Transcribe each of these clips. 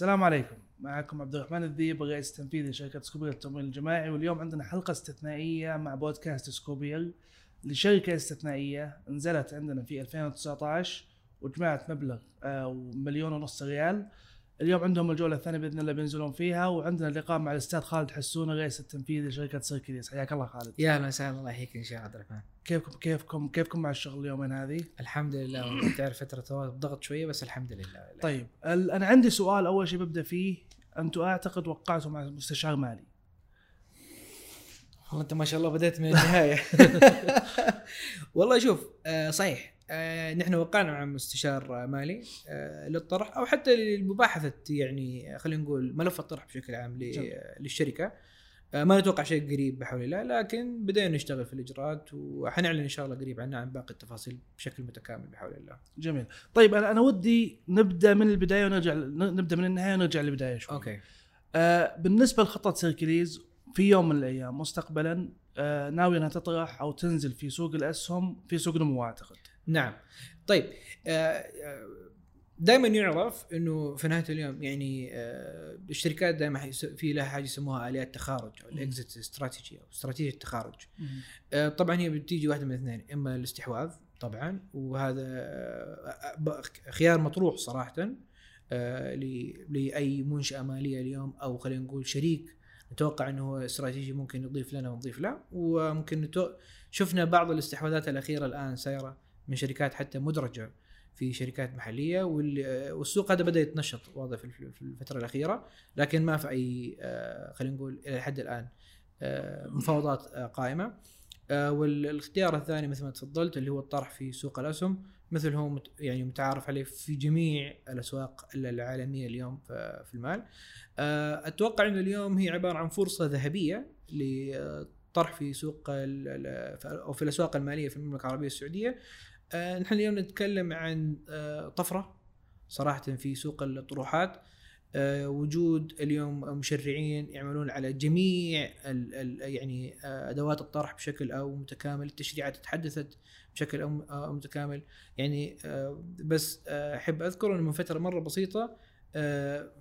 السلام عليكم. معكم عبد الرحمن الذيب رئيس تنفيذي شركة سكوبير للتمويل الجماعي واليوم عندنا حلقة استثنائية مع بودكاست سكوبير لشركة استثنائية نزلت عندنا في 2019 وجمعت مبلغ آه، مليون ونص ريال. اليوم عندهم الجولة الثانية بإذن الله بينزلون فيها وعندنا لقاء مع الأستاذ خالد حسون الرئيس التنفيذي لشركة سيركليز. حياك الله خالد. يا أهلا وسهلا الله يحييك إن شاء الله عبد الرحمن. كيفكم كيفكم كيفكم مع الشغل اليومين هذه؟ الحمد لله تعرف فترة ضغط شوية بس الحمد لله. طيب أنا عندي سؤال أول شيء ببدأ فيه أنتم أعتقد وقعتوا مع مستشار مالي. والله أنت ما شاء الله بديت من النهاية. والله شوف آه صحيح. آه نحن وقعنا مع مستشار مالي آه للطرح أو حتى لمباحثه يعني خلينا نقول ملف الطرح بشكل عام. للشركة. آه ما نتوقع شيء قريب بحول الله لكن بدينا نشتغل في الإجراءات وحنعلن إن شاء الله قريب عنها عن باقي التفاصيل بشكل متكامل بحول الله. جميل. طيب أنا أنا ودي نبدأ من البداية ونرجع نبدأ من النهاية ونرجع للبداية شوي. okay. آه بالنسبة لخطه سيركليز في يوم من الأيام مستقبلا آه ناوي أنها تطرح أو تنزل في سوق الأسهم في سوق نمو أعتقد. نعم. طيب دائما يعرف إنه في نهاية اليوم يعني آه، الشركات دائما في لها حاجة يسموها آليات تخارج أو ال exit strategy أو استراتيجيه التخارج آه، طبعا هي بتيجي واحدة من الاثنين إما الاستحواذ طبعا وهذا آه، خيار مطروح صراحة آه، لأي منشأة مالية اليوم أو خلينا نقول شريك نتوقع إنه هو استراتيجي ممكن يضيف لنا ونضيف له وممكن نتو... شفنا بعض الاستحواذات الأخيرة الآن سايرة من شركات حتى مدرجة في شركات محلية وال- والسوق هذا بدأ يتنشط واضح في الف- في الفترة الأخيرة لكن ما في أي آه، خلينا نقول إلى حد الآن آه، مفاوضات آه، قائمة. آه، والاختيار الثاني مثل ما تفضلت اللي هو الطرح في سوق الأسهم مثل هو يعني متعارف عليه في جميع الأسواق العالمية اليوم في المال. آه، أتوقع إنه اليوم هي عبارة عن فرصة ذهبية للطرح في سوق أو في الأسواق المالية في المملكة العربية السعودية. آه، نحن اليوم نتكلم عن آه، طفرة صراحة في سوق الطروحات. آه، وجود اليوم مشرعين يعملون على جميع يعني أدوات الطرح بشكل أو متكامل التشريعات تحدثت بشكل أو أو متكامل. يعني بس أحب أذكر إنه من فترة مرة بسيطة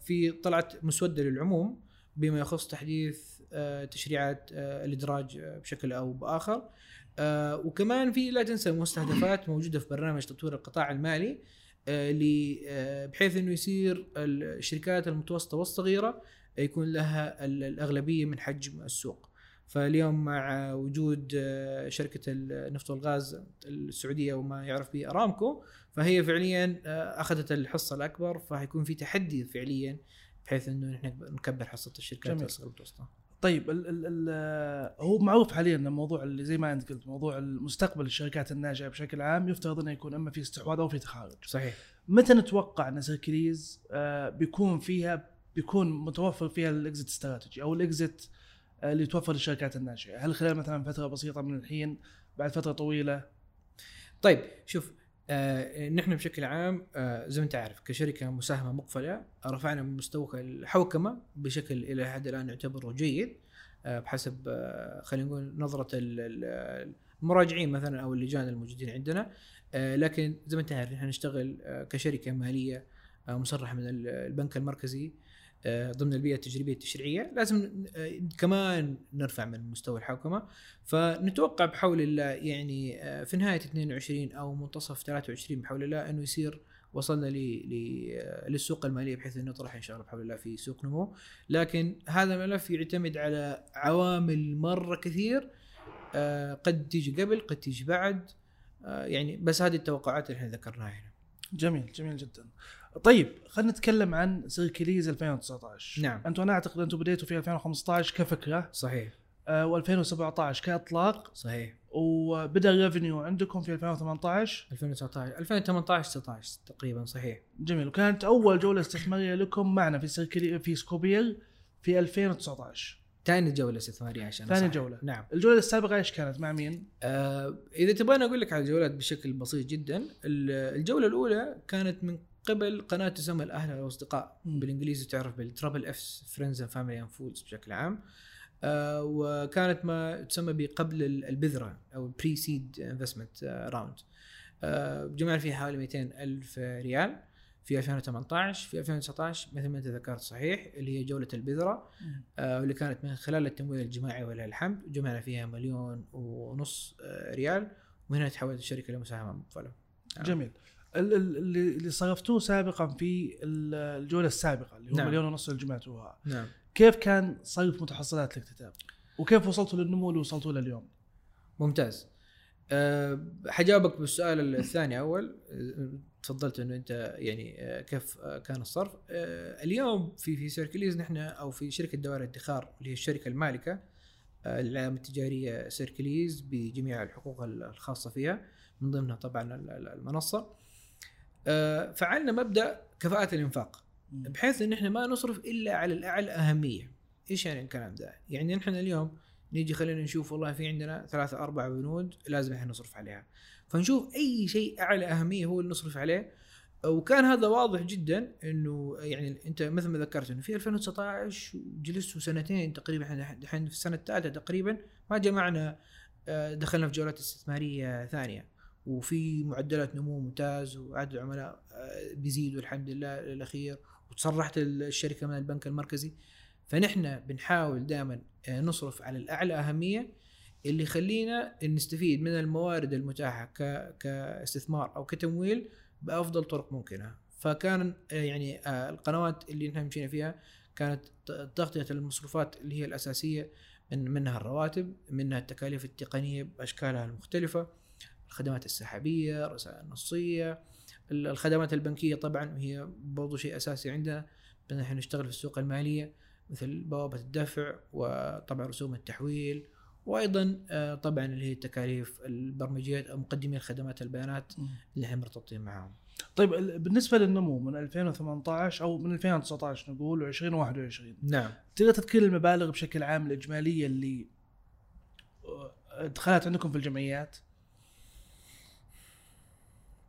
في طلعت مسودة للعموم بما يخص تحديث تشريعات الإدراج بشكل أو بآخر. آه، وكمان في لا تنسى مستهدفات موجودة في برنامج تطوير القطاع المالي آه، آه، بحيث إنه يصير الشركات المتوسطة والصغيرة يكون لها ال- الأغلبية من حجم السوق. فاليوم مع وجود آه، شركة النفط والغاز السعودية وما يعرف به أرامكو فهي فعليا آه، أخذت الحصة الأكبر فحيكون في تحدي فعليا بحيث إنه نحن نكبر حصة الشركات. الصغيرة والمتوسطة. طيب ال ال ال هو معروف حاليا إن الموضوع اللي زي ما أنت قلت موضوع المستقبل الشركات الناشئه بشكل عام يفترض إنه يكون إما في استحواذ أو في تخارج. صحيح. متى نتوقع إن سيركليز آه، بيكون فيها بيكون متوفر فيها ال exit strategy أو ال exit آه، اللي يتوفر للشركات الناشئه هل خلال مثلا فترة بسيطة من الحين بعد فترة طويلة؟ طيب شوف آه نحن بشكل عام آه زي ما انت عارف كشركة مساهمة مقفلة رفعنا من مستوى الحوكمة بشكل إلى حد الآن يعتبر جيد آه بحسب خلينا نقول نظرة ال- ال- المراجعين مثلا أو اللجان الموجودين عندنا. لكن زي ما انت عارف نحن نشتغل كشركة مالية مصرحة من ال- البنك المركزي. ضمن البيئة التجريبية التشريعية لازم آه كمان نرفع من مستوى الحوكمة. فنتوقع بحول الله يعني آه، في نهاية 22 أو منتصف 23 بحول الله إنه يصير وصلنا ل آه، للسوق المالية بحيث إنه نطرح إن شاء الله بحول الله في سوق نمو. لكن هذا الملف يعتمد على عوامل مرة كثير آه، قد تيجي قبل قد تيجي بعد آه، يعني بس هذه التوقعات اللي إحنا ذكرناها هنا. جميل جميل جدا. طيب خلينا نتكلم عن سيركليز 2019 نعم. أنتم أنا أعتقد أنتم بديتوا في 2015 كفكرة. صحيح. آه، و2017 كإطلاق. صحيح. وبدأ ال revenue عندكم في 2018 2019 2018 19 تقريبا صحيح. جميل. وكانت أول جولة استثمارية لكم معنا في سيركلي في سكوبير في 2019 ثاني جولة استثمارية عشان ثاني أصحح. جولة. نعم. الجولة السابقة إيش كانت؟ مع مين؟ آه إذا تبغاني أقول لك على الجولات بشكل بسيط جدا ال- الجولة الأولى كانت من قبل قناة تسمى الأهل والأصدقاء. بالإنجليزي تعرف بال triple F's friends and family and fools بشكل عام آه وكانت ما تسمى بقبل ال- البذرة أو pre-seed investment round جمعنا فيها حوالي 200 ألف ريال في 2018 في 2019 مثل ما أنت ذكرت صحيح اللي هي جولة البذرة. آه، واللي كانت من خلال التمويل الجماعي ولله الحمد جمعنا فيها مليون ونص آه، ريال ومن هنا تحولت الشركة لمساهمه مقفله آه. جميل اللي صرفتوه سابقا في ال- الجولة السابقة اللي هو نعم. مليون ونص اللي جمعتوها نعم. كيف كان صرف متحصلات الاكتتاب؟ وكيف وصلتوا للنمو اللي وصلتوا له اليوم ممتاز. أه حجاوبك بالسؤال الثاني أول. أه، تفضلت إنه أنت يعني أه، كيف كان الصرف. أه، اليوم في في سيركليز نحن أو في شركة دوائر الادخار اللي هي الشركة المالكة للعلامه التجاريه سيركليز بجميع الحقوق الخاصة فيها من ضمنها طبعا ال- ال- المنصة. أه، فعلنا مبدأ كفاءة الإنفاق. بحيث إن إحنا ما نصرف إلا على الأعلى أهمية. إيش يعني الكلام ده؟ يعني نحن اليوم نيجي خلينا نشوف والله في عندنا ثلاثة أربع بنود لازم إحنا نصرف عليها. فنشوف أي شيء أعلى أهمية هو اللي نصرف عليه. وكان هذا واضح جدا إنه يعني أنت مثل ما ذكرت إنه في 2019 جلسوا سنتين تقريبا إحنا دحين في السنة الثالثه تقريبا ما جمعنا آه، دخلنا في جولات استثمارية ثانية. وفي معدلات نمو ممتاز وعدد العملاء آه، بيزيدوا الحمد لله للأخير. وتصرحت الشركة من البنك المركزي. فنحن بنحاول دائما نصرف على الأعلى أهمية اللي يخلينا نستفيد من الموارد المتاحة. كاستثمار أو كتمويل بأفضل طرق ممكنة. فكان آه، يعني آه، القنوات اللي نحن مشينا فيها كانت تغطية المصروفات اللي هي الأساسية من منها الرواتب منها التكاليف التقنية بأشكالها المختلفة. الخدمات السحابية الرسائل النصية ال- الخدمات البنكية طبعا هي برضو شيء أساسي عندنا بدنا نحن نشتغل في السوق المالية مثل بوابة الدفع وطبعا رسوم التحويل وأيضا آه، طبعا اللي هي التكاليف البرمجيات أو مقدمي خدمات البيانات اللي إحنا مرتبطين معاهم. طيب ال- بالنسبة للنمو من 2018 أو من 2019 نقول و2021 نعم. تقدر تذكر المبالغ بشكل عام الإجمالية اللي آه، دخلت عندكم في الجمعيات؟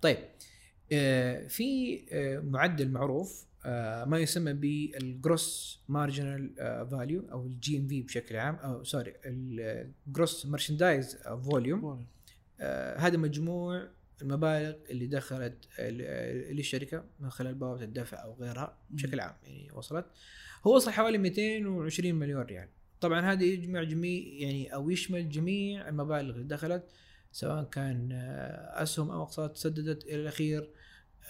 طيب آه، في آه، معدل معروف آه، ما يسمى بال gross marginal value أو ال GMV بشكل عام أو sorry ال gross merchandise volume هذا مجموع المبالغ اللي دخلت للشركة من خلال بوابة الدفع أو غيرها بشكل عام يعني وصلت. هو وصل حوالي 220 مليون ريال. طبعا هذا يجمع جميع يعني أو يشمل جميع المبالغ اللي دخلت سواء كان آه، أسهم أو أقساط سددت إلى الأخير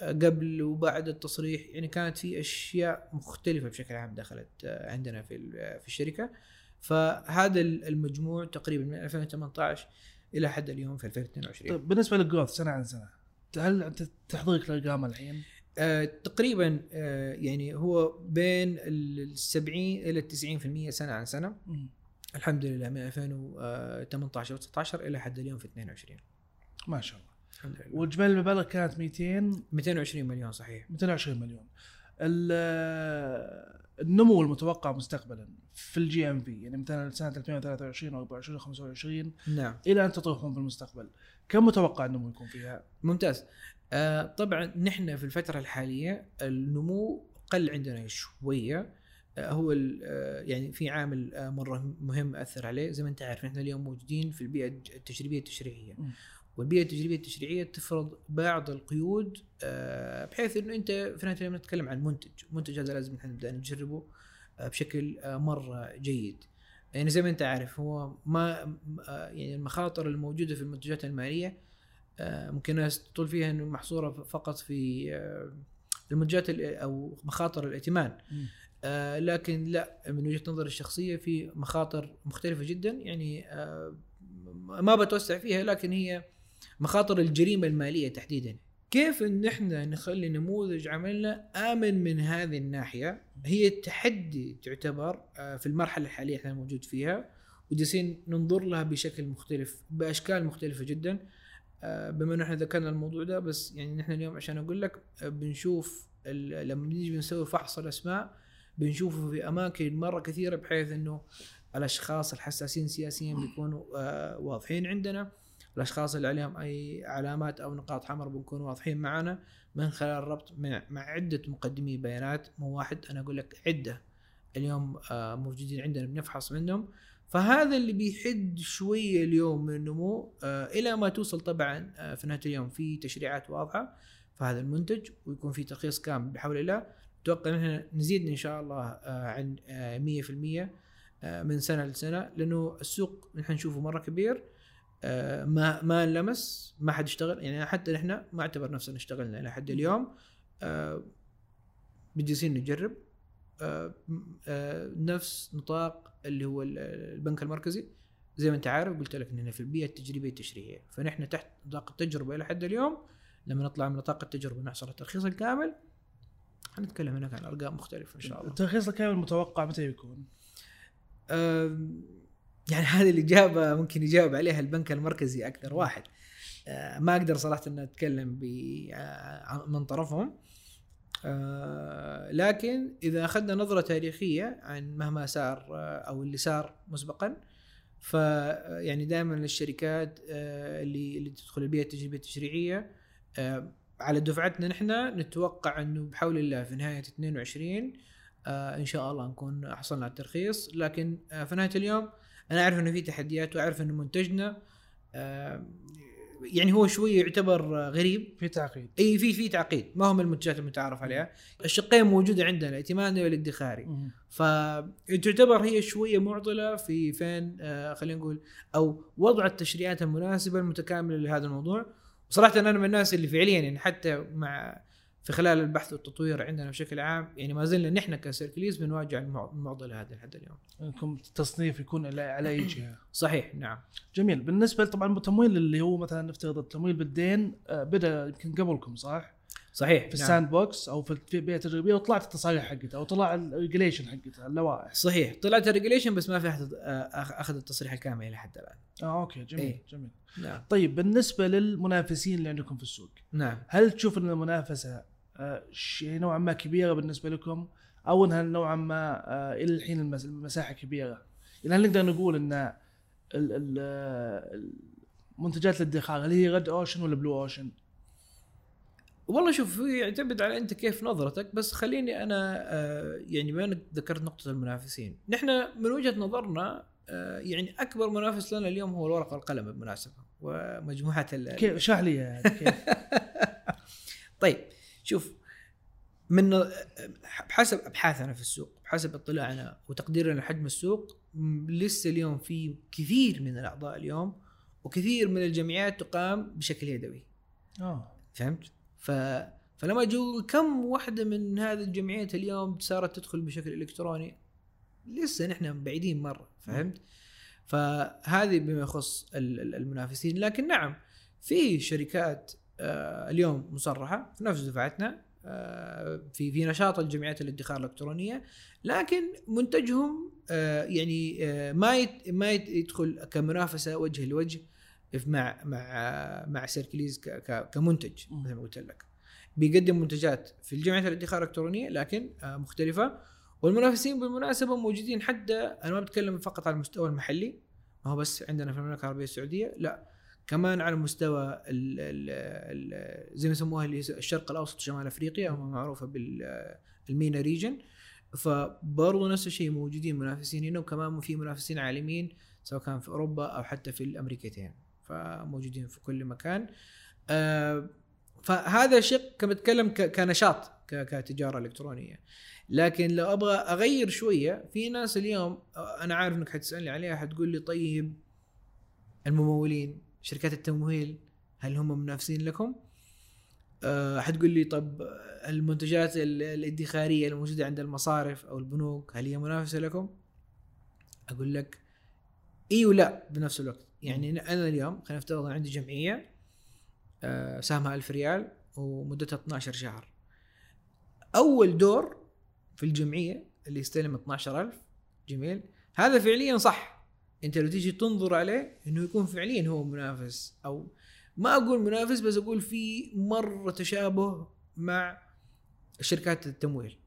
آه، قبل وبعد التصريح يعني كانت في أشياء مختلفة بشكل عام دخلت آه، عندنا في في الشركة فهذا المجموع تقريبا من 2018 إلى حد اليوم في 2022 طيب بالنسبة للجروث سنة عن سنة هل أنت تحضرك الارقام الحين؟ آه تقريبا آه يعني هو بين ال 70 إلى 90% سنة عن سنة مم. الحمد لله من 2018 و 19 إلى حد اليوم في 22 ما شاء الله. الحمد لله. واجمالي المبالغ كانت 200 220 مليون صحيح. 220 مليون. ال- النمو المتوقع مستقبلا في الجي ام في يعني مثلا سنة 2023 أو 24 أو 25 نعم. إلى أن تطرحون في المستقبل كم متوقع النمو يكون فيها؟ ممتاز. آه طبعا نحن في الفترة الحالية النمو قل عندنا شوية هو آه يعني في عامل آه مرة مهم أثر عليه زي ما أنت عارف نحن اليوم موجودين في البيئة التجريبية التشريعية. والبيئة التجريبية التشريعية تفرض بعض القيود آه، بحيث إنه أنت في نهاية اليوم نتكلم عن منتج، المنتج هذا لازم نحن نبدأ نجربه بشكل مرة جيد. يعني زي ما أنت عارف هو ما يعني المخاطر الموجودة في المنتجات المالية ممكن الناس تطول فيها إنه محصورة فقط في المنتجات ال- أو مخاطر الائتمان. آه، لكن لا من وجهة نظري الشخصية في مخاطر مختلفة جدا. يعني آه، ما بتوسع فيها لكن هي مخاطر الجريمة المالية تحديدا. كيف إن إحنا نخلي نموذج عملنا آمن من هذه الناحية؟ هي تحدي تعتبر آه، في المرحلة الحالية إحنا موجود فيها وجالسين ننظر لها بشكل مختلف بأشكال مختلفة جدا. آه، بما إنه إحنا ذكرنا الموضوع ده بس يعني نحن اليوم عشان أقول لك آه، بنشوف لما بنيجي بنسوي فحص الأسماء بنشوفه في أماكن مرة كثيرة بحيث إنه الأشخاص الحساسين سياسيا بيكونوا آه، واضحين عندنا. الأشخاص اللي عليهم أي علامات أو نقاط حمراء بنكون واضحين معنا من خلال الربط مع, عدة مقدمي بيانات مو واحد أنا أقول لك عدة اليوم آه، موجودين عندنا بنفحص منهم. فهذا اللي بيحد شوية اليوم من النمو آه، إلى ما توصل طبعا في نهاية اليوم في تشريعات واضحة. في هذا المنتج ويكون في ترخيص كامل بحول الله. أتوقع إن إحنا نزيد إن شاء الله آه، عن آه، 100% آه، من سنة لسنة لأنه السوق نحن نشوفه مرة كبير آه، ما ما انلمس ما حد اشتغل يعني حتى نحن ما اعتبر نفسنا اشتغلنا إلى حد اليوم آه، بجالسين نجرب آه، آه، نفس نطاق اللي هو ال- البنك المركزي. زي ما أنت عارف قلت لك اننا في البيئة التجريبية التشريعية فنحن تحت نطاق التجربة إلى حد اليوم لما نطلع من نطاق التجربة ونحصل على الترخيص الكامل حنتكلم هناك عن أرقام مختلفة إن شاء الله. الترخيص الكامل المتوقع متى يكون؟ يعني هذه الإجابة ممكن يجاوب عليها البنك المركزي أكثر واحد. أه، ما أقدر صراحة إن أتكلم أه، من طرفهم. أه، لكن إذا أخذنا نظرة تاريخية عن مهما صار أو اللي صار مسبقا ف يعني دائما الشركات اللي اللي تدخل البيئة التجريبية التشريعية على دفعتنا نحن نتوقع أنه بحول الله في نهاية 22 آه إن شاء الله نكون حصلنا على الترخيص. لكن آه في نهاية اليوم أنا أعرف إنه في تحديات وأعرف إنه منتجنا آه يعني هو شوي يعتبر غريب. في تعقيد. إي في في تعقيد. ما هم المنتجات المتعارف عليها. الشقين موجودة عندنا الائتماني والادخاري. فتعتبر هي شوية معضلة في فين آه خلينا نقول أو وضع التشريعات المناسبة المتكاملة لهذا الموضوع. وصراحة أنا من الناس اللي فعليا يعني حتى مع في خلال البحث والتطوير عندنا بشكل عام يعني ما زلنا نحن كسيركليز بنواجه المع- المعضلة هذه لحد اليوم. انكم التصنيف يكون على على أي جهة؟ صحيح نعم. جميل. بالنسبة طبعا التمويل اللي هو مثلا نفترض التمويل بالدين آه، بدأ يمكن قبلكم صح؟ صحيح في نعم. ال sandbox أو في البيئه التجريبية وطلعت التصاريح حقتها أو طلع ال regulation حقتها اللوائح. صحيح. طلعت ال regulation بس ما في أحد آه، أخذ التصريح الكامل إلى حد الآن. آه okay جميل إيه. جميل. نعم طيب بالنسبة للمنافسين اللي عندكم في السوق نعم هل تشوف إن المنافسة آه، شيء نوعا ما كبيرة بالنسبة لكم أو انها نوعا ما آه، إلى الحين المس- المساحة كبيرة؟ يعني هل نقدر نقول إن ال- ال- منتجات الادخار هل هي red ocean ولا blue ocean؟ والله شوف يعتمد على أنت كيف نظرتك بس خليني أنا آه، يعني بما إنك ذكرت نقطة المنافسين نحن من وجهة نظرنا يعني أكبر منافس لنا اليوم هو الورقة والقلم بالمناسبة ومجموعة ال- كيف اشرح لي كيف؟ طيب شوف من بحسب أبحاثنا في السوق بحسب اطلاعنا وتقديرنا لحجم السوق لسه اليوم في كثير من الأعضاء اليوم وكثير من الجمعيات تقام بشكل يدوي آه فهمت؟ ف فلما أقول كم واحدة من هذه الجمعيات اليوم صارت تدخل بشكل إلكتروني لسه نحن بعيدين مرة فهمت؟ فهذه بما يخص ال- ال- المنافسين لكن نعم في شركات آه، اليوم مصرحة في نفس دفعتنا آه، في في نشاط الجمعيات الادخار الإلكترونية لكن منتجهم آه، يعني ما يت- ما يدخل كمنافسة وجه لوجه مع مع مع سيركليز كمنتج. مثل ما قلت لك بيقدم منتجات في الجمعيات الادخار الإلكترونية لكن مختلفة والمنافسين بالمناسبة موجودين حتى أنا ما بتكلم فقط على المستوى المحلي ما هو بس عندنا في المملكة العربية السعودية لا كمان على مستوى ال ال ال زي ما يسموها الشرق الأوسط شمال أفريقيا أو معروفة بالمينا ريجن فبرضه نفس الشيء موجودين منافسين هنا وكمان في منافسين عالميين سواء كان في أوروبا أو حتى في الأمريكتين. فموجودين في كل مكان. آه، فهذا شق ك- كنشاط كتجارة إلكترونية. لكن لو أبغى أغير شوية في ناس اليوم أنا عارف إنك حتسألني عليها حتقول لي طيب الممولين شركات التمويل هل هم منافسين لكم؟ أه حتقول لي طب المنتجات ال- الادخارية الموجودة عند المصارف أو البنوك هل هي منافسة لكم؟ أقول لك إي ولا بنفس الوقت يعني أنا اليوم خلينا نفترض عندي جمعية أه سهمها 1000 ريال ومدتها 12 شهر أول دور في الجمعية اللي يستلم 12000 جميل. هذا فعليا صح. أنت لو تيجي تنظر عليه إنه يكون فعليا هو منافس. أو ما أقول منافس بس أقول في مرة تشابه مع شركات التمويل.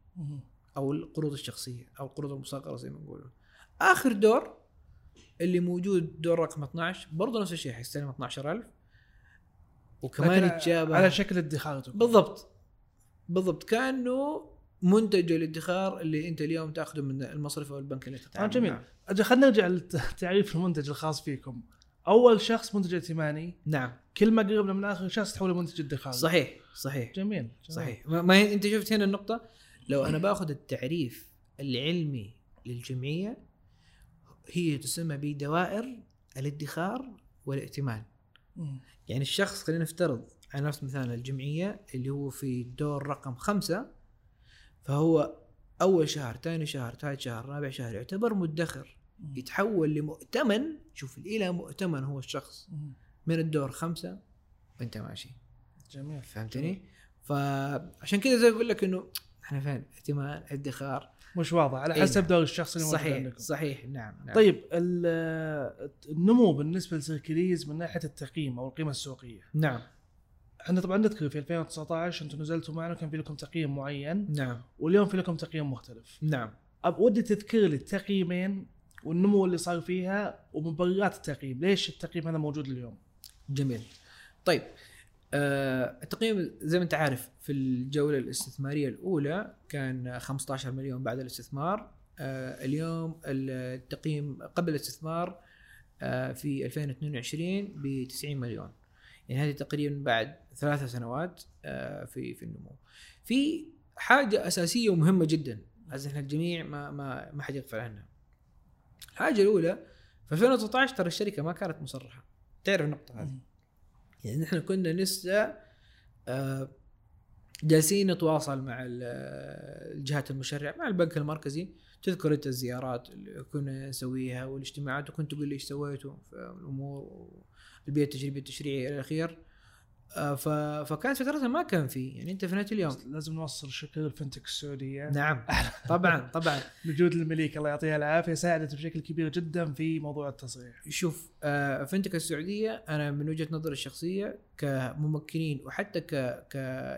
أو القروض الشخصية أو القروض المصغره زي ما نقول آخر دور اللي موجود دور رقم 12 برضه نفس الشيء حيستلم 12000 وكمان يتشابه. على شكل ادخار. بالضبط. بالضبط. كأنه منتج الادخار اللي انت اليوم تاخذه من المصرف أو البنك اللي آه تتعامل جميل. معه. خلينا نرجع لتعريف المنتج الخاص فيكم. أول شخص منتج ائتماني. نعم. كل ما قربنا من آخر شخص تحول لمنتج ادخار. صحيح صحيح. جميل, جميل. صحيح. ما, أنت شفت هنا النقطة؟ لو أنا باخذ التعريف العلمي للجمعية هي تسمى بدوائر الادخار والائتمان. يعني الشخص خلينا نفترض على نفس مثال الجمعية اللي هو في الدور رقم خمسة فهو أول شهر ثاني شهر ثالث شهر رابع شهر يعتبر مدخر. يتحول لمؤتمن شوف إلى مؤتمن هو الشخص. من الدور خمسة وانت ماشي جميل فهمتني؟ فعشان كذا زي بقول لك إنه إحنا فين؟ ائتمان ادخار مش واضح على إيه حسب نعم. دور الشخص اللي صحيح عندكم صحيح نعم, نعم. طيب ال- النمو بالنسبة لسيركليز من ناحية التقييم أو القيمة السوقية نعم إحنا طبعا نذكر في 2019 أنتم نزلتوا معنا كان في لكم تقييم معين. نعم. واليوم في لكم تقييم مختلف. نعم. ودي تذكر لي التقييمين والنمو اللي صار فيها ومبررات التقييم. ليش التقييم هذا موجود اليوم؟ جميل. طيب آه التقييم زي ما انت عارف في الجولة الاستثمارية الأولى كان 15 مليون بعد الاستثمار. آه اليوم التقييم قبل الاستثمار آه في 2022 ب 90 مليون. يعني هذه تقريبا بعد ثلاث سنوات آه في في النمو. في حاجة أساسية ومهمة جدا لازم إحنا الجميع ما ما ما حد يغفل عنها. الحاجة الأولى في 2019 ترى الشركة ما كانت مصرحة. تعرف النقطة هذه؟ يعني نحن كنا لسه آه، جالسين نتواصل مع آه، الجهات المشرعة مع البنك المركزي تذكر أنت الزيارات اللي كنا نسويها والاجتماعات وكنت تقول لي إيش سويتوا في الأمور والبيئة التجريبيه التشريعية إلى الأخير. آه، ف- فكانت فترتها ما كان في يعني أنت في نهايه اليوم لازم نوصل شكر الفنتك السعودية. نعم. طبعا طبعا. بجود المليك الله يعطيها العافية ساعدت بشكل كبير جدا في موضوع التصريح. شوف آه، فنتك السعودية أنا من وجهة نظري الشخصية كممكنين وحتى ك ك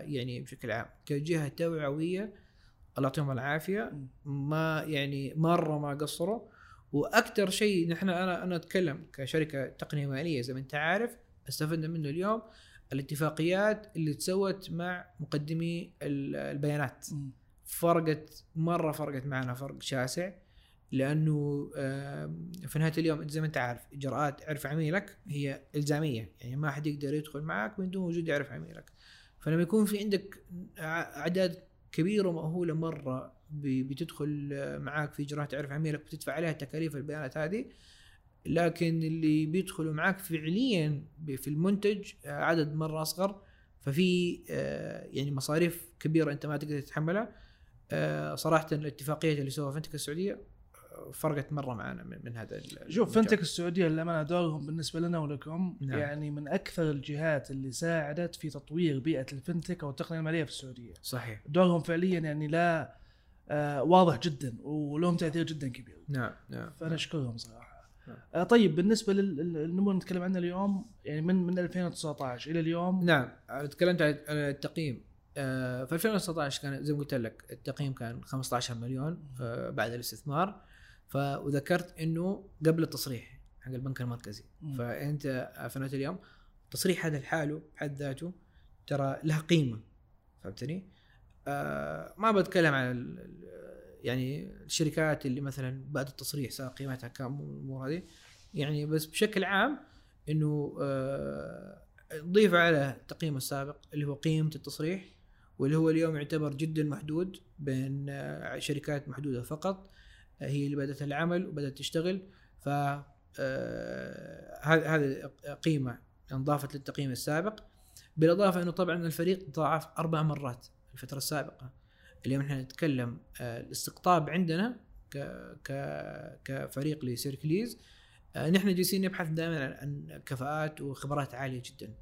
يعني بشكل عام كجهة توعوية الله يعطيهم العافية. ما يعني مرة ما قصروا. وأكثر شيء نحن أنا أنا أتكلم كشركة تقنية مالية زي ما أنت عارف استفدنا منه اليوم الاتفاقيات اللي تسوت مع مقدمي ال- البيانات. فرقت مرة فرقت معنا فرق شاسع لأنه في نهاية اليوم زي ما أنت عارف إجراءات عرف عميلك هي إلزامية. يعني ما حد يقدر يدخل معك من دون وجود يعرف عميلك. فلما يكون في عندك اعداد كبيره ومهوله مرة بتدخل معاك في إجراءات عرف عميلك بتدفع عليها تكاليف البيانات هذه. لكن اللي بيدخلوا معاك فعليا في المنتج آه، عدد مرة أصغر. ففي آه، يعني مصاريف كبيرة أنت ما تقدر تتحملها. آه، صراحة الاتفاقيات اللي سووها فنتك السعودية فرقت مرة معنا من, من هذا شوف. فنتك السعودية للأمانة دورهم بالنسبة لنا ولكم. نعم. يعني من أكثر الجهات اللي ساعدت في تطوير بيئة الفنتك أو التقنية المالية في السعودية. صحيح. دورهم فعليا يعني لا آه واضح جدا ولهم تأثير جدا كبير. نعم نعم. فأنا أشكرهم صراحة. نعم. آه طيب بالنسبة لل- للنمو اللي نتكلم عنه اليوم يعني من من 2019 إلى اليوم؟ نعم. تكلمت عن عن التقييم. آه، في 2019 كان زي ما قلت لك التقييم كان 15 مليون آه، بعد الاستثمار. ف وذكرت إنه قبل التصريح حق البنك المركزي مم. فانت في نهايه اليوم التصريح هذا لحاله بحد ذاته ترى له قيمة فهمتني؟ آه ما بتكلم عن يعني الشركات اللي مثلا بعد التصريح صار قيمتها كم والأمور هذه يعني بس بشكل عام إنه آه ضيف على التقييم السابق اللي هو قيمة التصريح واللي هو اليوم يعتبر جدا محدود بين آه، شركات محدودة فقط هي اللي بدأت العمل وبدأت تشتغل. ف آه، هذه قيمة انضافت للتقييم السابق. بالإضافة إنه طبعا الفريق ضاعف أربع مرات الفترة السابقة. اليوم إحنا نتكلم آه، الاستقطاب عندنا ك ك كفريق لسيركليز آه، نحن جالسين نبحث دائما عن- كفاءات وخبرات عالية جدا.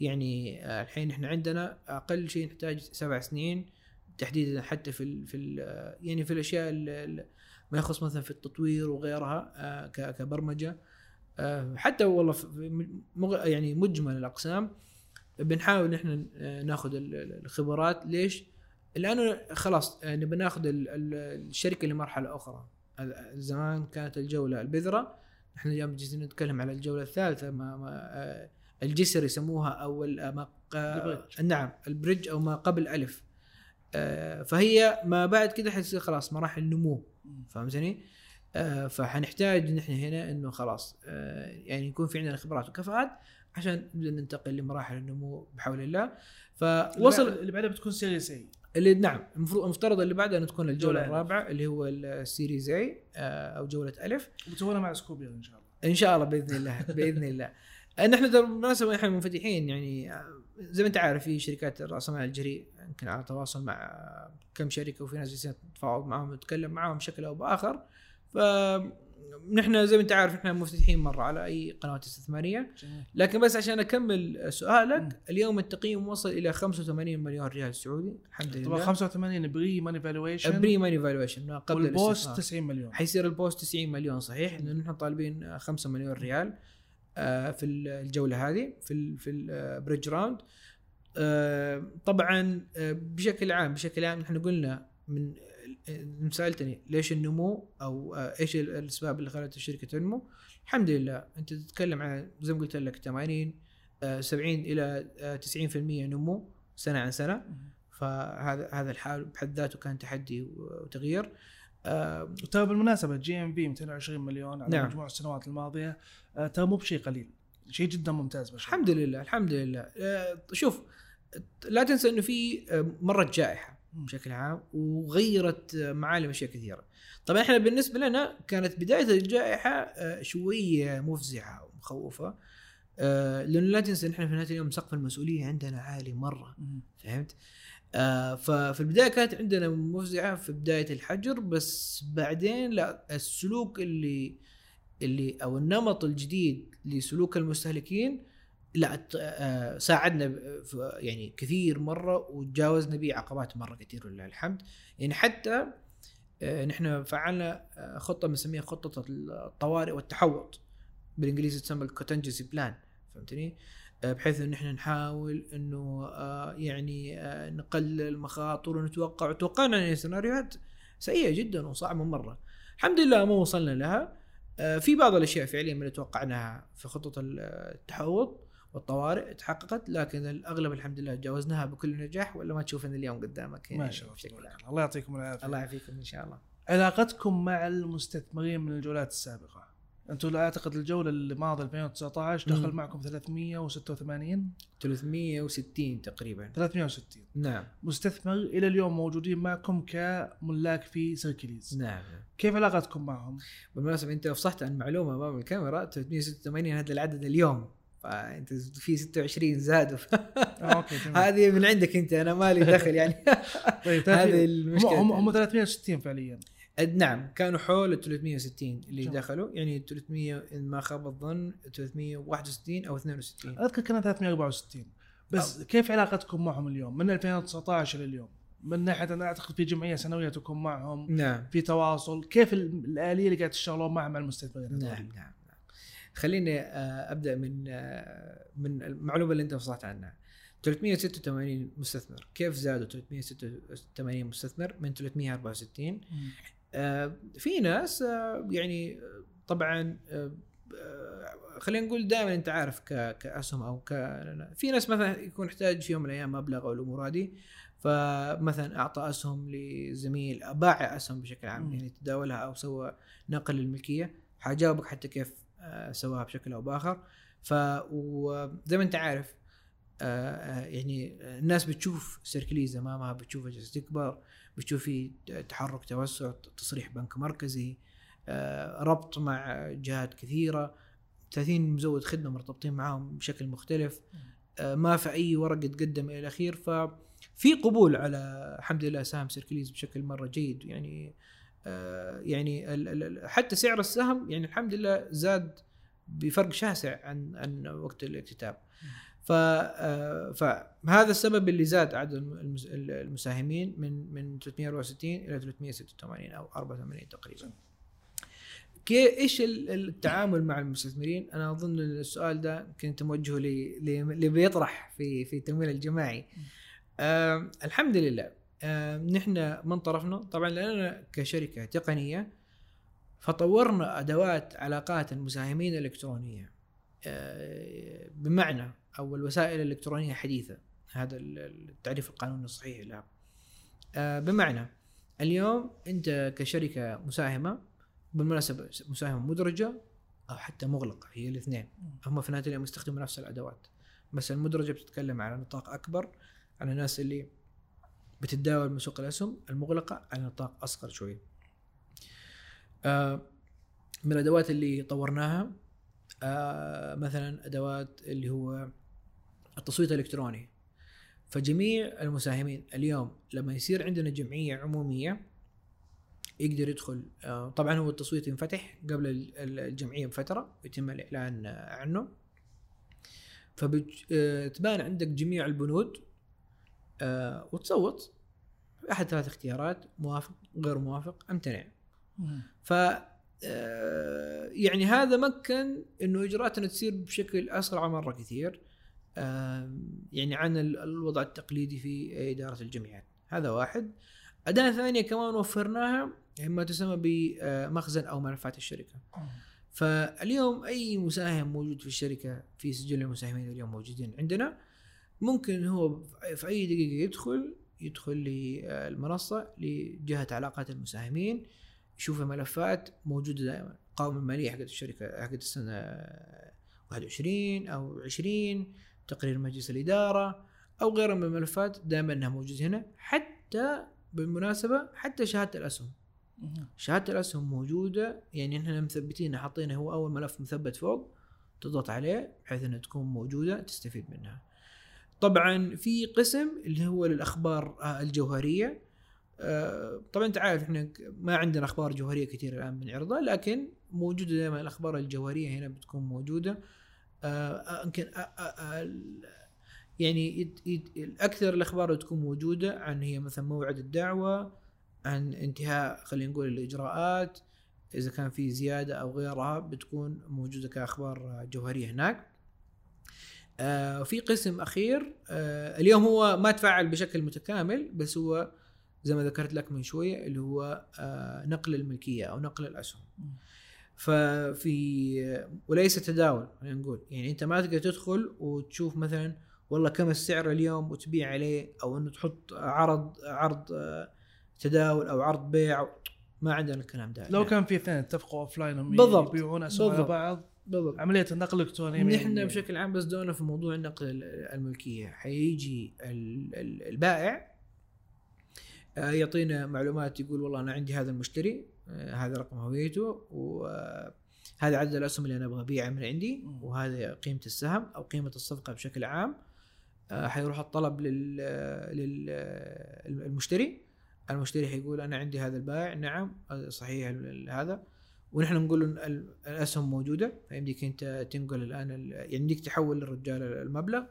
يعني الحين إحنا عندنا أقل شيء نحتاج سبع سنين تحديدا حتى في ال في ال يعني في الأشياء ال- ال- ما يخص مثلا في التطوير وغيرها آه، كبرمجة آه، حتى والله يعني مجمل الأقسام بنحاول نحن آه، ناخذ ال- ال- الخبرات ليش؟ لأنه خلاص نبي ناخذ ال- ال- الشركة لمرحلة أخرى زمان كانت الجولة البذرة إحنا اليوم جالسين نتكلم على الجولة الثالثة ما, ما الجسر يسموها أو ما. نعم البريدج أو ما قبل ألف فهي ما بعد كده حتصير خلاص مراحل نمو. فهمتني؟ آه، فحنحتاج نحن هنا إنه خلاص آه، يعني يكون في عندنا خبرات وكفاءات عشان نبدأ ننتقل لمراحل النمو بحول الله. فوصل اللي بعدها بتكون series A اللي نعم المفروض المفترض اللي بعدها ان تكون الجولة. الرابعة اللي هو ال series A أو جولة ألف. وتسوونها مع سكوبير إن شاء الله. إن شاء الله بإذن الله بإذن الله. نحن ترى بالمناسبة إحنا منفتحين يعني آه، زي ما انت عارف في شركات راس المال الجريء يمكن على تواصل مع كم شركة وفي ناس جالسين نتفاوض معهم ونتكلم معهم بشكل أو بآخر. ف نحن زي ما انت عارف إحنا مفتوحين مرة على أي قنوات استثمارية. لكن بس عشان أكمل. سؤالك اليوم التقييم وصل إلى 85 مليون ريال سعودي. الحمد طبعا لله. 85 بري ماني فالويشن بري ماني فالويشن قبل وال post الاستثمار. 90 مليون. حيصير ال post 90 مليون صحيح؟ لأنه نحن طالبين 5 مليون ريال. في الجولة هذه في في ال bridge round آه، طبعا آه، بشكل عام بشكل عام نحن قلنا من آه، سألتني ليش النمو أو آه، إيش ال- الأسباب اللي خلت الشركة تنمو؟ الحمد لله. أنت تتكلم عن زي ما قلت لك 80 آه، 70 إلى آه، 90% نمو سنة عن سنة. فهذا هذا الحال بحد ذاته كان تحدي وتغيير. آه، وترى بالمناسبة جي إم في 220 مليون على نعم. مجموع السنوات الماضية آه، ترى مو بشيء قليل شيء جدا ممتاز شاء الحمد لله الحمد لله آه، شوف لا تنسى إنه في آه، مرت جائحة. بشكل عام وغيرت آه، معالم أشياء كثيرة. طبعا إحنا بالنسبة لنا كانت بداية الجائحة آه، شوية مفزعة ومخوفة لأنه لا تنسى إن إحنا في نهاية اليوم سقف المسؤولية عندنا عالي مرة. فهمت؟ آه ففي البداية كانت عندنا مفزعة في بداية الحجر بس بعدين لا السلوك اللي اللي أو النمط الجديد لسلوك المستهلكين لا آه ساعدنا يعني كثير مرة وتجاوزنا به عقبات مرة كثير ولله الحمد يعني حتى آه نحن فعلنا آه خطة بنسميها خطة الطوارئ والتحوط بالإنجليزي تسمى ال contingency plan فهمتني؟ آه، بحيث انه إحنا نحاول إنه آه، يعني آه، نقلل المخاطر ونتوقع. وتوقعنا إن سيناريوهات سيئة جدا وصعبة مرة. الحمد لله ما وصلنا لها. في بعض الأشياء فعليا من اللي توقعناها في خطه التحوط والطوارئ تحققت لكن الأغلب الحمد لله تجاوزناها بكل نجاح ولا ما تشوفني اليوم قدامك يعني. ما شاء. الله. الله يعطيكم العافية. الله يعافيكم إن شاء الله. علاقتكم مع المستثمرين من الجولات السابقة. أنتم لا اعتقد الجولة اللي ماضي 2019 دخل مم. معكم 386 360 تقريبا. 360 نعم. مستثمر إلى اليوم موجودين معكم كملاك في سيركليز. نعم. كيف علاقتكم معهم؟ بالمناسبة أنت أفصحت عن معلومة أمام الكاميرا 386 هذا العدد اليوم. فأنت في 26 زادوا آه، أوكي هذه من عندك أنت أنا مالي دخل يعني. طيب هذه 300 هم المشكلة هم, هم 360 فعليا. نعم كانوا حول ال 360 اللي جميل. دخلوا يعني 300 إن ما خاب الظن 361 أو 62 أذكر كانت 364 بس كيف علاقتكم معهم اليوم؟ من 2019 لليوم؟ من ناحية أنا أعتقد في جمعية سنوية تكون معهم نعم. في تواصل. كيف ال- الآلية اللي قاعد تشتغلون معها مع المستثمرين؟ نعم؟ نعم نعم. خليني آه، أبدأ من آه، من المعلومة اللي أنت فصحت عنها. 386 مستثمر. كيف زادوا 386 مستثمر من 364 مم. آه، في ناس آه، يعني آه، طبعا خلينا نقول دائما أنت عارف كأسهم أو ك في ناس مثلا يكون يحتاج في يوم من الأيام مبلغ أو الأمور هذه فمثلا أعطى أسهم لزميل باع أسهم بشكل عام. يعني تداولها أو سوى نقل للملكية حجاوبك حتى كيف سواها بشكل أو بآخر ف وزي ما أنت عارف يعني الناس بتشوف سيركليز امامها بتشوفها جالسه تكبر بتشوف في تحرك توسع تصريح بنك مركزي آه، ربط مع جهات كثيرة. 30 مزود خدمة مرتبطين معاهم بشكل مختلف. آه، ما في أي ورق يتقدم إلى الأخير. ففي قبول على الحمد لله سهم سيركليز بشكل مرة جيد. يعني آه، يعني حتى سعر السهم يعني الحمد لله زاد بفرق شاسع عن عن وقت الاكتتاب. فهذا السبب اللي زاد عدد المس- المساهمين من من 364 إلى 386 أو 84 تقريبا. كي إيش ال- التعامل مع المستثمرين؟ أنا أظن السؤال ده كنت موجهه اللي بيطرح في في التمويل الجماعي. آه الحمد لله آه نحن من طرفنا طبعا لاننا كشركة تقنية فطورنا أدوات علاقات المساهمين الإلكترونية آه بمعنى أو الوسائل الإلكترونية حديثة. هذا ال- التعريف القانوني الصحيح لها آه بمعنى اليوم أنت كشركة مساهمة بالمناسبة مساهمة مدرجة أو حتى مغلقة هي الاثنين. هم في نهايه اليوم يستخدموا نفس الأدوات. بس المدرجة بتتكلم على نطاق أكبر عن الناس اللي بتتداول من سوق الأسهم المغلقة على نطاق أصغر شوي. آه من الأدوات اللي طورناها آه مثلا أدوات اللي هو التصويت الإلكتروني. فجميع المساهمين اليوم لما يصير عندنا جمعية عمومية يقدر يدخل آه، طبعا هو التصويت ينفتح قبل ال- ال- الجمعية بفترة يتم الإعلان آه، عنه فبتبان عندك جميع البنود آه، وتصوت. أحد ثلاث اختيارات موافق غير موافق أمتنع. ف آه، يعني هذا مكن إنه إجراءاتنا تصير بشكل أسرع مرة كثير آه، يعني عن ال- الوضع التقليدي في إدارة الجمعيات. هذا واحد. أداة ثانية كمان وفرناها هي ما تسمى بمخزن أو ملفات الشركة. فاليوم أي مساهم موجود في الشركة في سجل المساهمين اليوم موجودين عندنا ممكن هو في أي دقيقة يدخل يدخل للمنصة لجهة علاقات المساهمين يشوف الملفات موجودة دائما. القوائم الماليه حقت الشركة حقت السنة 21 أو 20 تقرير مجلس الإدارة أو غيرها من الملفات دائما إنها موجودة هنا حتى بالمناسبة حتى شهادة الأسهم. شهادة الأسهم موجودة يعني إحنا مثبتين حاطينه هو أول ملف مثبت فوق تضغط عليه بحيث إنها تكون موجودة تستفيد منها. طبعا في قسم اللي هو للأخبار آه، الجوهرية. طبعا أنت عارف إحنا ما عندنا أخبار جوهرية كثير الآن بنعرضها لكن موجودة دائما الأخبار الجوهرية هنا بتكون موجودة. آه، يمكن آه، آه، آه، يعني يت- يت- أكثر الأخبار اللي تكون موجودة عن هي مثلا موعد الدعوة عن انتهاء خلينا نقول الإجراءات إذا كان في زيادة أو غيرها بتكون موجودة كأخبار جوهرية هناك. في قسم أخير اليوم هو ما تفعل بشكل متكامل بس هو زي ما ذكرت لك من شوية اللي هو آه نقل الملكية أو نقل الاسهم ففي وليس تداول خلينا نقول. يعني أنت ما تقدر تدخل وتشوف مثلا والله كم السعر اليوم وتبيع عليه أو إنه تحط عرض عرض آه، تداول أو عرض بيع ما عندنا الكلام ده. لو كان في اثنين اتفقوا offline بالضبط. يبيعون اسهم على. بعض. بالضبط. عملية النقل الالكتروني نحن بشكل عام بس دونا في موضوع نقل ال- الملكية. حيجي ال- ال- البائع يعطينا معلومات يقول والله أنا عندي هذا المشتري آه، هذا رقم هويته وهذا عدد الأسهم اللي أنا أبغى ابيعها من عندي. وهذا قيمة السهم أو قيمة الصفقة بشكل عام. آه، حيروح الطلب لل للمشتري المشتري. حيقول أنا عندي هذا البائع نعم صحيح هذا. ونحن نقول الأسهم موجودة. فيمديك أنت تنقل الآن ال- يعني يمديك تحول للرجال المبلغ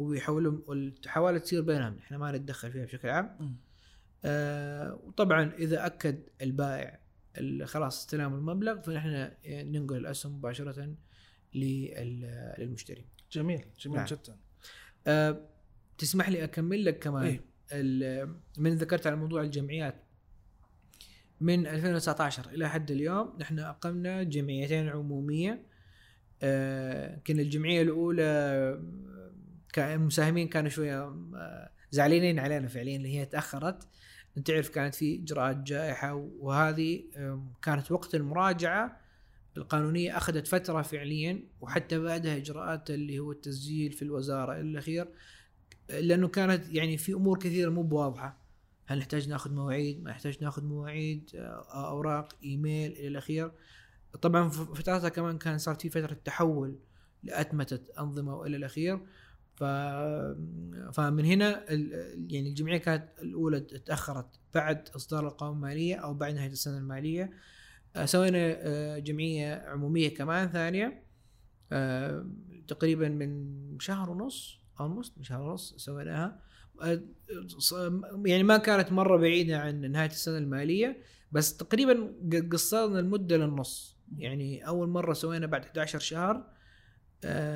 هو يحوله والحواله تصير بينهم إحنا ما نتدخل فيها بشكل عام. مم. آه وطبعا إذا أكد البائع ال- خلاص استلام المبلغ فنحن ننقل الأسهم مباشرة لل- للمشتري جميل جميل نعم. جدا آه تسمح لي أكمل لك كمان إيه. من ذكرت على موضوع الجمعيات من 2019 إلى حد اليوم نحن أقمنا جمعيتين عمومية آه، كان الجمعية الأولى المساهمين كانوا شوية آه، زعلانين علينا فعليا اللي هي تأخرت أنت تعرف كانت في إجراءات جائحة وهذه كانت وقت المراجعة القانونية أخذت فترة فعليا وحتى بعدها إجراءات اللي هو التسجيل في الوزارة الأخير لأنه كانت يعني في أمور كثيرة مو بواضحة. هل نحتاج ناخذ مواعيد؟ ما نحتاج ناخذ مواعيد أوراق إيميل إلى الأخير. طبعا فترتها كمان كان صار في فترة تحول لأتمتة أنظمة والى الأخير. ف فمن هنا ال- يعني الجمعية كانت الأولى تأخرت بعد إصدار القوائم المالية أو بعد نهاية السنة المالية. آه، سوينا آه، جمعية عمومية كمان ثانية. آه، تقريبا من شهر ونص أو نص من شهر ونص سويناها. يعني ما كانت مرة بعيدة عن نهاية السنة المالية بس تقريبا قصرنا المدة للنص. يعني أول مرة سوينا بعد 11 شهر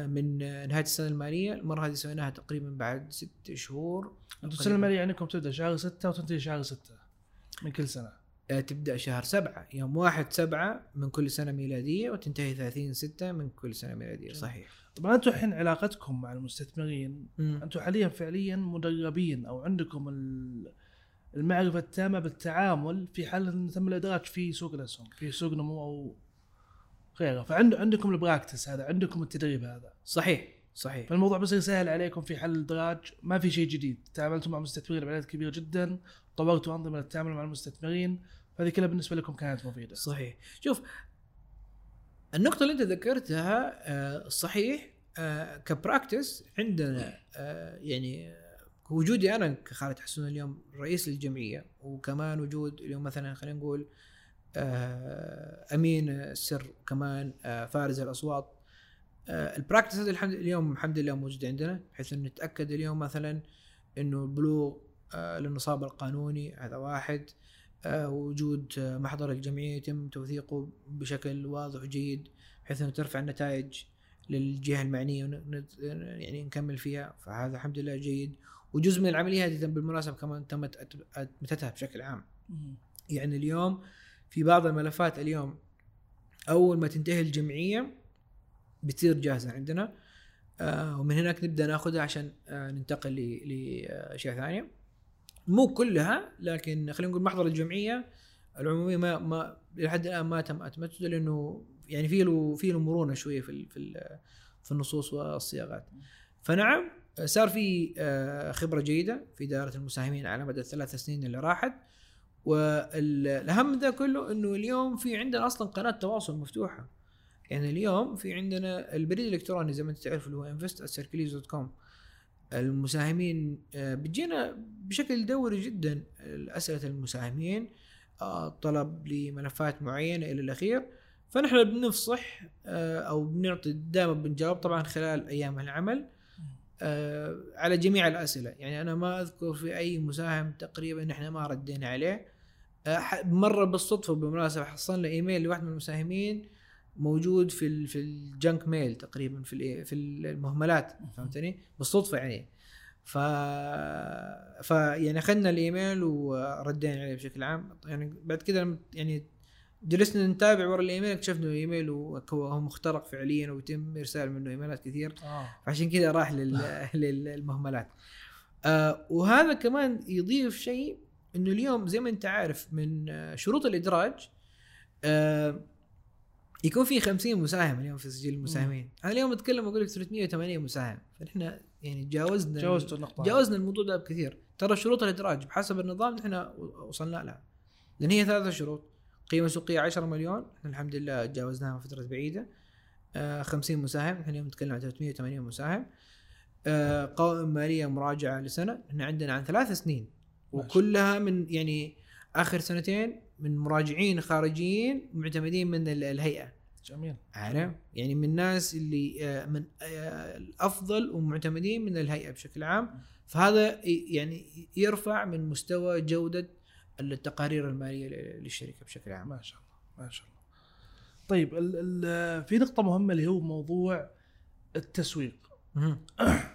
من آه، نهاية السنة المالية. المرة هذه سويناها تقريبا بعد ست شهور. أنتم السنة المالية عندكم تبدأ شهر 6 وتنتهي شهر 6 من كل سنة. آه، تبدأ شهر سبعة. يوم واحد سبعة من كل سنة ميلادية وتنتهي 30 ستة من كل سنة ميلادية. صحيح. طبعا أنتم الحين علاقتكم مع المستثمرين. أنتم حاليا فعليا مدربين أو عندكم ال- المعرفة التامة بالتعامل في حال إن تم الإدراج في سوق الأسهم في سوق نمو أو غيره. فعنده عندكم البراكتس هذا عندكم التدريب هذا. صحيح صحيح. فالموضوع بصير سهل عليكم في حل الدراج. ما في شيء جديد. تعاملتوا مع مستثمرين بعدد كبير جدا. طورتوا أنظمة للتعامل مع المستثمرين. هذه كلها بالنسبة لكم كانت مفيدة. صحيح. شوف النقطة اللي أنت ذكرتها آه، صحيح آه، كبراكتس عندنا آه، يعني وجودي أنا كخالد حسون اليوم رئيس الجمعية وكمان وجود اليوم مثلا خلينا نقول أمين السر وكمان فارز الأصوات. ال practice هذه الحمد اليوم الحمد لله موجود عندنا بحيث انه نتأكد اليوم مثلا إنه البلوغ للنصاب القانوني هذا واحد. آه، وجود محضر الجمعية يتم توثيقه بشكل واضح وجيد بحيث إنه ترفع النتائج للجهة المعنية يعني نكمل فيها. فهذا الحمد لله جيد. وجزء من العملية هذه بالمناسبة كمان تمت اتمتتها بشكل عام. يعني اليوم في بعض الملفات اليوم أول ما تنتهي الجمعية بتصير جاهزة عندنا آه ومن هناك نبدأ ناخذها عشان آه ننتقل لأشياء ثانية. مو كلها لكن خلينا نقول محضر الجمعية العمومية ما ما لحد الآن ما تم اتمته لأنه يعني في له في له مرونه شوية في في في النصوص والصياغات. فنعم صار في آه، خبرة جيدة في إدارة المساهمين على مدى الثلاث سنين اللي راحت. والأهم من ذا كله إنه اليوم في عندنا أصلا قناة تواصل مفتوحة. يعني اليوم في عندنا البريد الإلكتروني زي ما أنت تعرف اللي هو invest@circles.com المساهمين آه، بتجينا بشكل دوري جدا أسئلة المساهمين آه، طلب لملفات معينة إلى الأخير. فنحن بنفصح آه، أو بنعطي دائما بنجاوب طبعا خلال أيام العمل. على جميع الأسئلة. يعني أنا ما أذكر في أي مساهم تقريبا نحن ما ردينا عليه. مرة بالصدفة بالمناسبة حصلنا إيميل لواحد من المساهمين موجود في في الجنك ميل تقريبا في في المهملات فهمتني؟ بالصدفة يعني. ف ف يعني أخذنا الإيميل وردينا عليه بشكل عام. يعني بعد كذا يعني جلسنا نتابع ورا الإيميل اكتشفنا ايميل هو مخترق فعليا ويتم إرسال منه إيميلات كثير. آه. فعشان كذا راح لل... للمهملات. آه وهذا كمان يضيف شيء إنه اليوم زي ما أنت عارف من شروط الإدراج آه يكون في 50 مساهم اليوم في سجل المساهمين. أنا اليوم أتكلم أقول لك 380 مساهم. فنحن يعني جاوزنا جاوزتوا النقطه جاوزنا الموضوع ده بكثير. ترى شروط الإدراج بحسب النظام نحن وصلنا لها. لأن هي ثلاثة شروط. قيمة سوقية 10 مليون. إحنا الحمد لله تجاوزناها فترة بعيدة. آه 50 مساهم. إحنا اليوم نتكلم عن 380 مساهم. آه قوائم مالية مراجعة لسنة. إحنا عندنا عن ثلاث سنين. وكلها من يعني آخر سنتين من مراجعين خارجيين معتمدين من الهيئة. جميل. عارف يعني من الناس اللي آه، من آه، الأفضل ومعتمدين من الهيئة بشكل عام. فهذا يعني يرفع من مستوى جودة التقارير المالية للشركة بشكل عام. ما شاء الله ما شاء الله. طيب ال ال في نقطة مهمة اللي هو موضوع التسويق.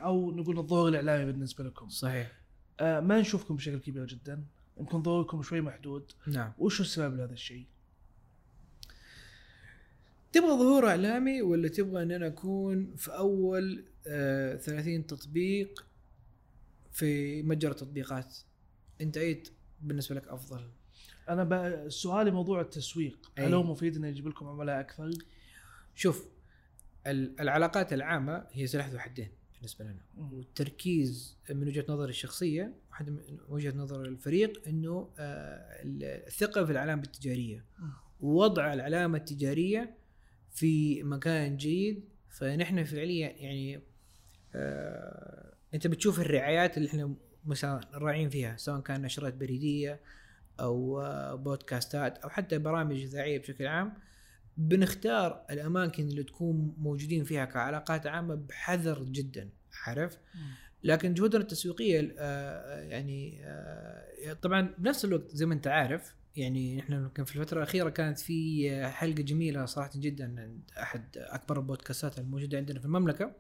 أو نقول الظهور الإعلامي بالنسبة لكم. صحيح. آه ما نشوفكم بشكل كبير جدا. يمكن ظهوركم شوي محدود. نعم. وش السبب لهذا الشيء؟ تبغى ظهور إعلامي ولا تبغى أن أنا أكون في أول آه 30 تطبيق في متجر تطبيقات أنت اي بالنسبة لك أفضل؟ أنا. سؤالي موضوع التسويق. أي. هل هو مفيد إنه يجيب لكم عملاء أكثر؟ شوف العلاقات العامة هي سلاح ذو حدين بالنسبة لنا. والتركيز من وجهة نظري الشخصية واحد من وجهة نظر الفريق إنه آه، الثقة في العلامة التجارية. ووضع العلامة التجارية في مكان جيد. فنحن فعليا يعني آه أنت بتشوف الرعايات اللي إحنا راعين فيها سواء كان نشرات بريدية أو آه بودكاستات أو حتى برامج إذاعية بشكل عام بنختار الأماكن اللي تكون موجودين فيها كعلاقات عامة بحذر جدا عارف؟ لكن جهودنا التسويقية آه يعني آه طبعا بنفس الوقت زي ما أنت عارف يعني إحنا يمكن في الفترة الأخيرة كانت في حلقة جميلة صراحة جدا عند أحد أكبر البودكاستات الموجودة عندنا في المملكة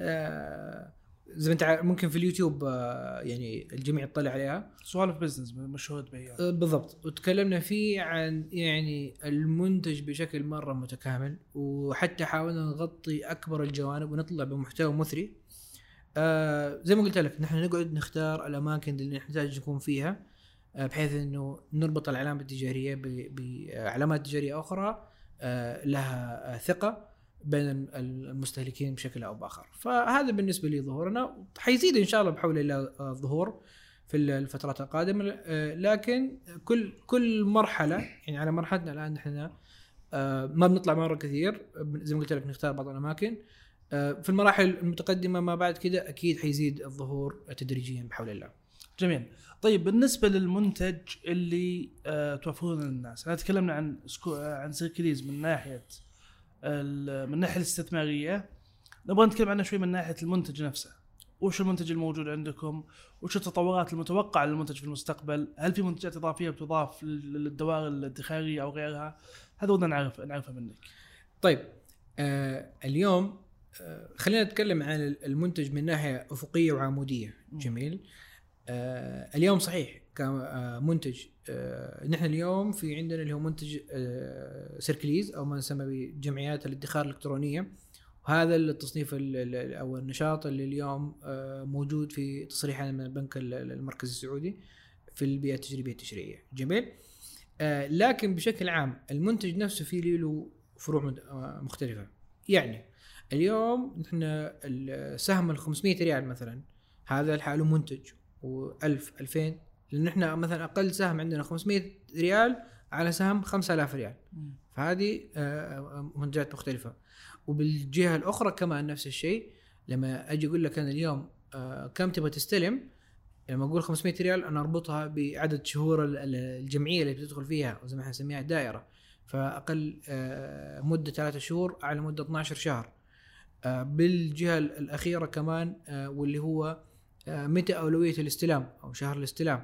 آه زي ما انت ممكن في اليوتيوب آه يعني الجميع يطلع عليها. سوالف بزنس مشهود بها. آه بالضبط. وتكلمنا فيه عن يعني المنتج بشكل مرة متكامل وحتى حاولنا نغطي أكبر الجوانب ونطلع بمحتوى مثري. آه زي ما قلت لك نحن نقعد نختار الأماكن اللي نحتاج نكون فيها آه، بحيث إنه نربط العلامه التجاريه بعلامات تجارية أخرى آه، لها آه، ثقة. بين المستهلكين بشكل أو بآخر. فهذا بالنسبة لظهورنا حيزيد إن شاء الله بحول الله الظهور في الفترات القادمة. لكن كل كل مرحلة يعني على مرحلتنا الآن إحنا ما بنطلع مرة كثير. زي ما قلت لك نختار بعض الأماكن. في المراحل المتقدمة ما بعد كذا أكيد حيزيد الظهور تدريجيا بحول الله. جميل. طيب بالنسبة للمنتج اللي آه توفرونه للناس، انا تكلمنا عن سكو عن سيركليز من ناحية من الناحيه الاستثمارية نبغى نتكلم عنه شوي من ناحية المنتج نفسه. وش المنتج الموجود عندكم؟ وش التطورات المتوقعة للمنتج في المستقبل؟ هل في منتجات إضافية بتضاف للدوائر الادخارية أو غيرها؟ هذا ودنا نعرف نعرفه منك. طيب آه اليوم آه خلينا نتكلم عن المنتج من ناحية أفقية وعمودية جميل آه اليوم صحيح كمنتج آه نحن اليوم في عندنا اللي هو منتج آه سيركليز أو ما نسمى بجمعيات الادخار الإلكترونية. وهذا التصنيف أو النشاط اللي اليوم آه موجود في تصريح من البنك المركزي السعودي في البيئة التجريبية التشريعية. جميل؟ آه لكن بشكل عام المنتج نفسه في له فروع آه، مختلفة. يعني اليوم نحن السهم ال 500 ريال مثلا هذا لحاله منتج. و1000 2000 لأن إحنا مثلا أقل سهم عندنا 500 ريال على سهم 5000 ريال. فهذه آه، منتجات مختلفة. وبالجهة الأخرى كمان نفس الشيء. لما أجي أقول لك أنا اليوم آه، كم تبغى تستلم؟ لما أقول 500 ريال أنا أربطها بعدد شهور الجمعية اللي بتدخل فيها زي ما إحنا نسميها دائرة. فأقل آه، مدة ثلاثة شهور على مدة 12 شهر. بالجهة الأخيرة كمان واللي هو آه، متى أولوية الاستلام أو شهر الاستلام.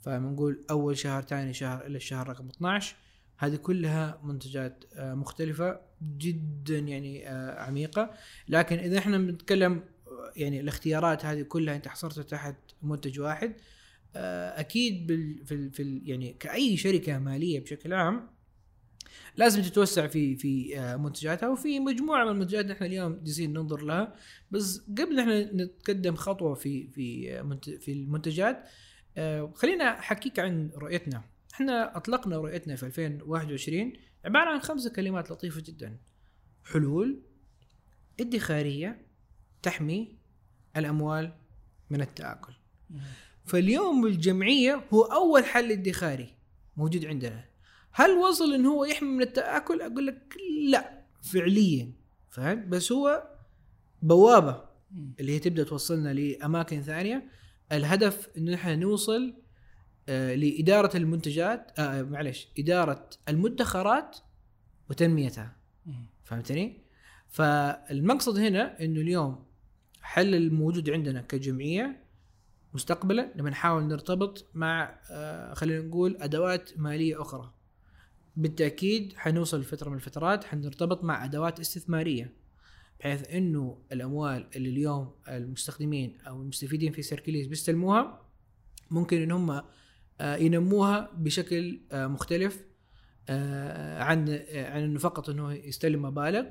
فبنقول أول شهر ثاني شهر إلى الشهر رقم 12 هذه كلها منتجات آه، مختلفة جدا يعني آه، عميقة. لكن إذا إحنا بنتكلم يعني الاختيارات هذه كلها أنت حصرتها تحت منتج واحد أكيد في, في يعني كأي شركة مالية بشكل عام لازم تتوسع في في آه، منتجاتها. وفي مجموعة من المنتجات نحن اليوم جالسين ننظر لها. بس قبل إحنا نتقدم خطوة في في آه، في المنتجات آه، خلينا أحكيك عن رؤيتنا. إحنا أطلقنا رؤيتنا في 2021 عبارة عن خمسة كلمات لطيفة جدا. حلول ادخارية تحمي الأموال من التآكل. فاليوم الجمعية هو أول حل ادخاري موجود عندنا. هل وصل انه هو يحمي من التآكل؟ أقول لك لا فعليا. فهمت؟ بس هو بوابة اللي هي تبدأ توصلنا لأماكن ثانية. الهدف انه نحن نوصل آه لإدارة المنتجات آه معلش إدارة المدخرات وتنميتها. فهمتني؟ فالمقصد هنا إنه اليوم حل الموجود عندنا كجمعية مستقبلا لما نحاول نرتبط مع آه خلينا نقول أدوات مالية أخرى. بالتأكيد حنوصل لفترة من الفترات حنرتبط مع أدوات استثمارية. بحيث إنه الأموال اللي اليوم المستخدمين أو المستفيدين في سيركليز بيستلموها ممكن إن هم آه، ينموها بشكل آه، مختلف آه، عن عن إنه فقط إنه يستلم مبالغ.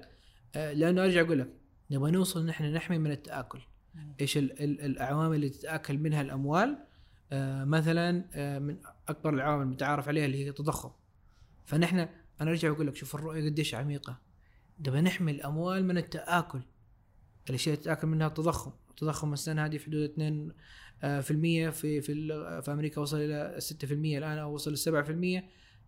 لأنه أرجع أقول لك نبغى نوصل نحن نحمي من التآكل. إيش العوامل اللي تتآكل منها الأموال؟ مثلا من أكبر العوامل المتعارف عليها اللي هي التضخم. فنحن أنا أرجع أقول لك شوف الرؤية قديش عميقة. نبغى نحمي الاموال من التآكل. الاشياء اللي تتآكل منها التضخم. التضخم السنة هذه في حدود 2 آه، في المية في في, في أمريكا وصل إلى 6% الآن أو وصل ل 7%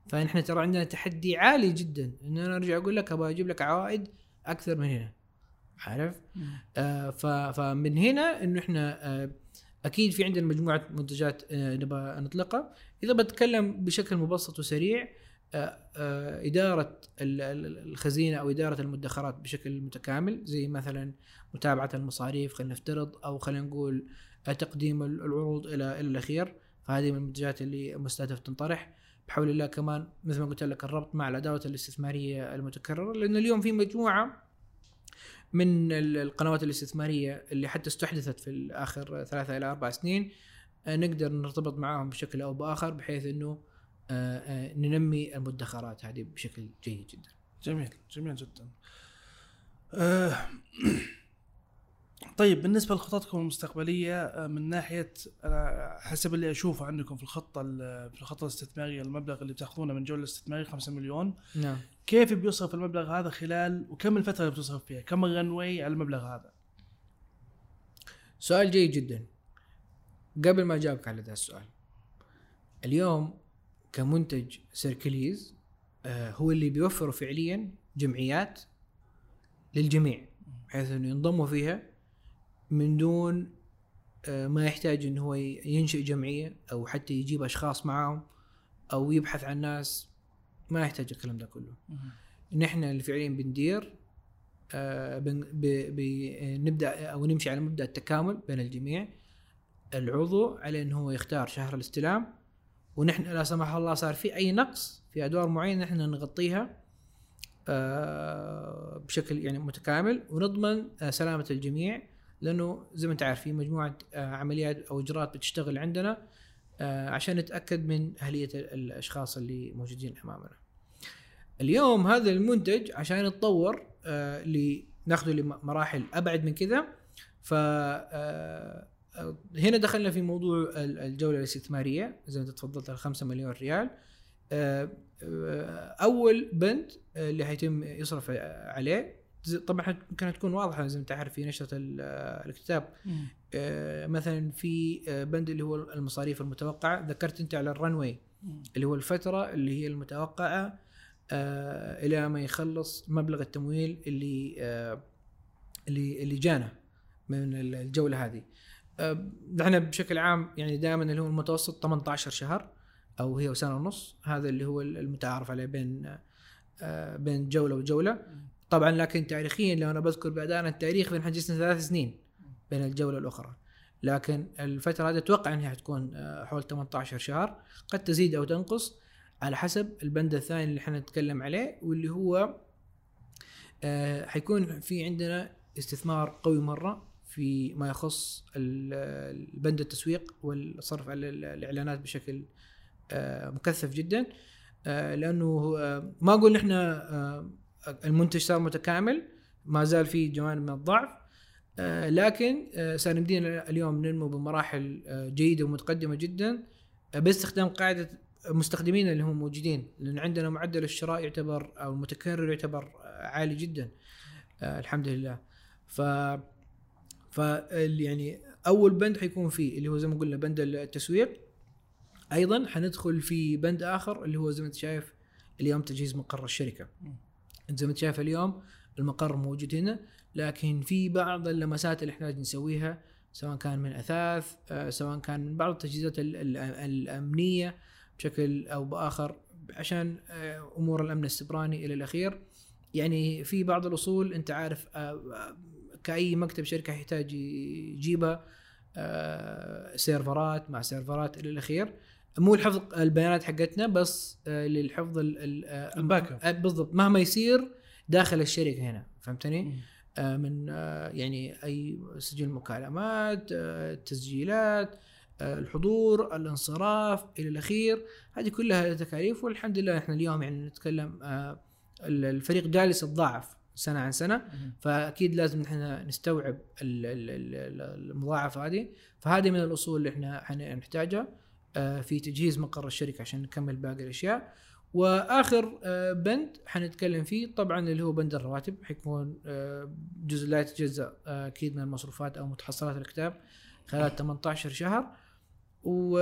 فنحن ترى عندنا تحدي عالي جدا. إن أنا أرجع أقول لك أبغى أجيب لك عوائد أكثر من هنا. عارف؟ آه فمن هنا إنه إحنا آه أكيد في عندنا مجموعة منتجات آه نبغى نطلقها. إذا بتكلم بشكل مبسط وسريع إدارة الخزينة أو إدارة المدخرات بشكل متكامل زي مثلا متابعة المصاريف خلينا نفترض أو خلينا نقول آه، تقديم العروض إلى الأخير. فهذه من المنتجات اللي مستهدف تنطرح. بحول الله كمان مثل ما قلت لك الربط مع الأدوات الاستثمارية المتكررة لأن اليوم في مجموعة من القنوات الاستثمارية اللي حتى استحدثت في آخر ثلاثة إلى أربع سنين نقدر نرتبط معهم بشكل أو بآخر بحيث أنه آه، آه، ننمي المدخرات هذه بشكل جيد جدا. جميل جميل جدا. آه، طيب بالنسبة لخططكم المستقبلية آه، من ناحية أنا حسب اللي أشوفه عندكم في الخطة ال- في الخطة الاستثمارية المبلغ اللي بتأخذونه من جوله استثماريه 5 مليون. نعم. كيف بيصرف المبلغ هذا خلال وكم الفترة اللي بتصرف فيها؟ كم ال runway على المبلغ هذا؟ سؤال جيد جدا. قبل ما أجاوبك على هذا السؤال اليوم كمنتج سيركليز آه هو اللي بيوفره فعليا جمعيات للجميع بحيث إنه ينضموا فيها من دون آه ما يحتاج إنه هو ينشئ جمعية أو حتى يجيب أشخاص معاهم أو يبحث عن ناس ما يحتاج الكلام ده كله. نحن اللي فعليا بندير آه، بن- ب- ب- نبدأ أو نمشي على مبدأ التكامل بين الجميع. العضو عليه إنه هو يختار شهر الاستلام ونحن لا سمح الله صار في أي نقص في أدوار معينة نحن نغطيها آه، بشكل يعني متكامل ونضمن آه، سلامة الجميع لأنه زي ما أنت عارف في مجموعة آه، عمليات أو إجراءات بتشتغل عندنا عشان نتأكد من أهلية ال- الأشخاص اللي موجودين أمامنا. اليوم هذا المنتج عشان يتطور لناخذه لمراحل أبعد من كذا ف هنا دخلنا في موضوع ال- الجولة الاستثمارية. زي ما أنت تفضلت ال 5 مليون ريال. آه، آه، أول بند آه، اللي حيتم يصرف عليه. طبعا ممكن تكون واضحة زي ما أنت عارف في نشرة ال- الكتاب. مثلا في بند اللي هو المصاريف المتوقعة. ذكرت أنت على الرنوي. اللي هو الفترة اللي هي المتوقعة آه إلى ما يخلص مبلغ التمويل اللي اللي اللي جانا من الجولة هذه. نحن بشكل عام يعني دائما اللي هو المتوسط 18 شهر أو هي سنة ونص هذا اللي هو المتعارف عليه بين آه بين جولة وجولة. طبعا لكن تاريخيا لو أنا بذكر بأدائنا التاريخ بنحجزنا ثلاث سنين بين الجولة الأخرى. لكن الفترة هذه أتوقع أنها حتكون آه، حول 18 شهر قد تزيد أو تنقص على حسب البند الثاني اللي إحنا نتكلم عليه واللي هو آه حيكون في عندنا استثمار قوي مرة في ما يخص ال- البند التسويق والصرف على ال- الإعلانات بشكل آه مكثف جدا. آه لأنه آه ما أقول آه المنتج صار متكامل ما زال في جوانب من الضعف. لكن سنبدينا اليوم ننمو بمراحل جيدة ومتقدمة جدا باستخدام قاعدة المستخدمين اللي هم موجودين. لأن عندنا معدل الشراء يعتبر أو المتكرر يعتبر عالي جدا. الحمد لله. ف ف يعني أول بند حيكون فيه اللي هو زي ما قلنا بند التسويق. أيضا حندخل في بند آخر اللي هو زي ما أنت شايف اليوم تجهيز مقر الشركة. انت زي ما أنت شايف اليوم المقر موجود هنا لكن في بعض اللمسات اللي إحنا نسويها سواء كان من أثاث آه، سواء كان من بعض التجهيزات ال- ال- الأمنية بشكل أو بآخر عشان آه، أمور الأمن السبراني إلى الأخير. يعني في بعض الأصول أنت عارف آه، كأي مكتب شركة يحتاج يجيبها آه، سيرفرات مع سيرفرات إلى الأخير. مو لحفظ البيانات حقتنا بس آه، للحفظ آه، ال backup. بالضبط. مهما يصير داخل الشركة هنا فهمتني؟ من يعني أي سجل مكالمات تسجيلات الحضور الانصراف إلى الأخير. هذه كلها تكاليف والحمد لله إحنا اليوم يعني نتكلم ال- الفريق جالس يتضاعف سنة عن سنة. فأكيد لازم إحنا نستوعب ال- ال- ال- المضاعفة هذه. فهذه من الأصول اللي إحنا حنحتاجها آه، في تجهيز مقر الشركة عشان نكمل باقي الأشياء. وآخر آه، بند حنتكلم فيه طبعا اللي هو بند الرواتب حيكون آه، جزء لا يتجزأ أكيد من المصروفات أو متحصلات الكتاب خلال 18 شهر. و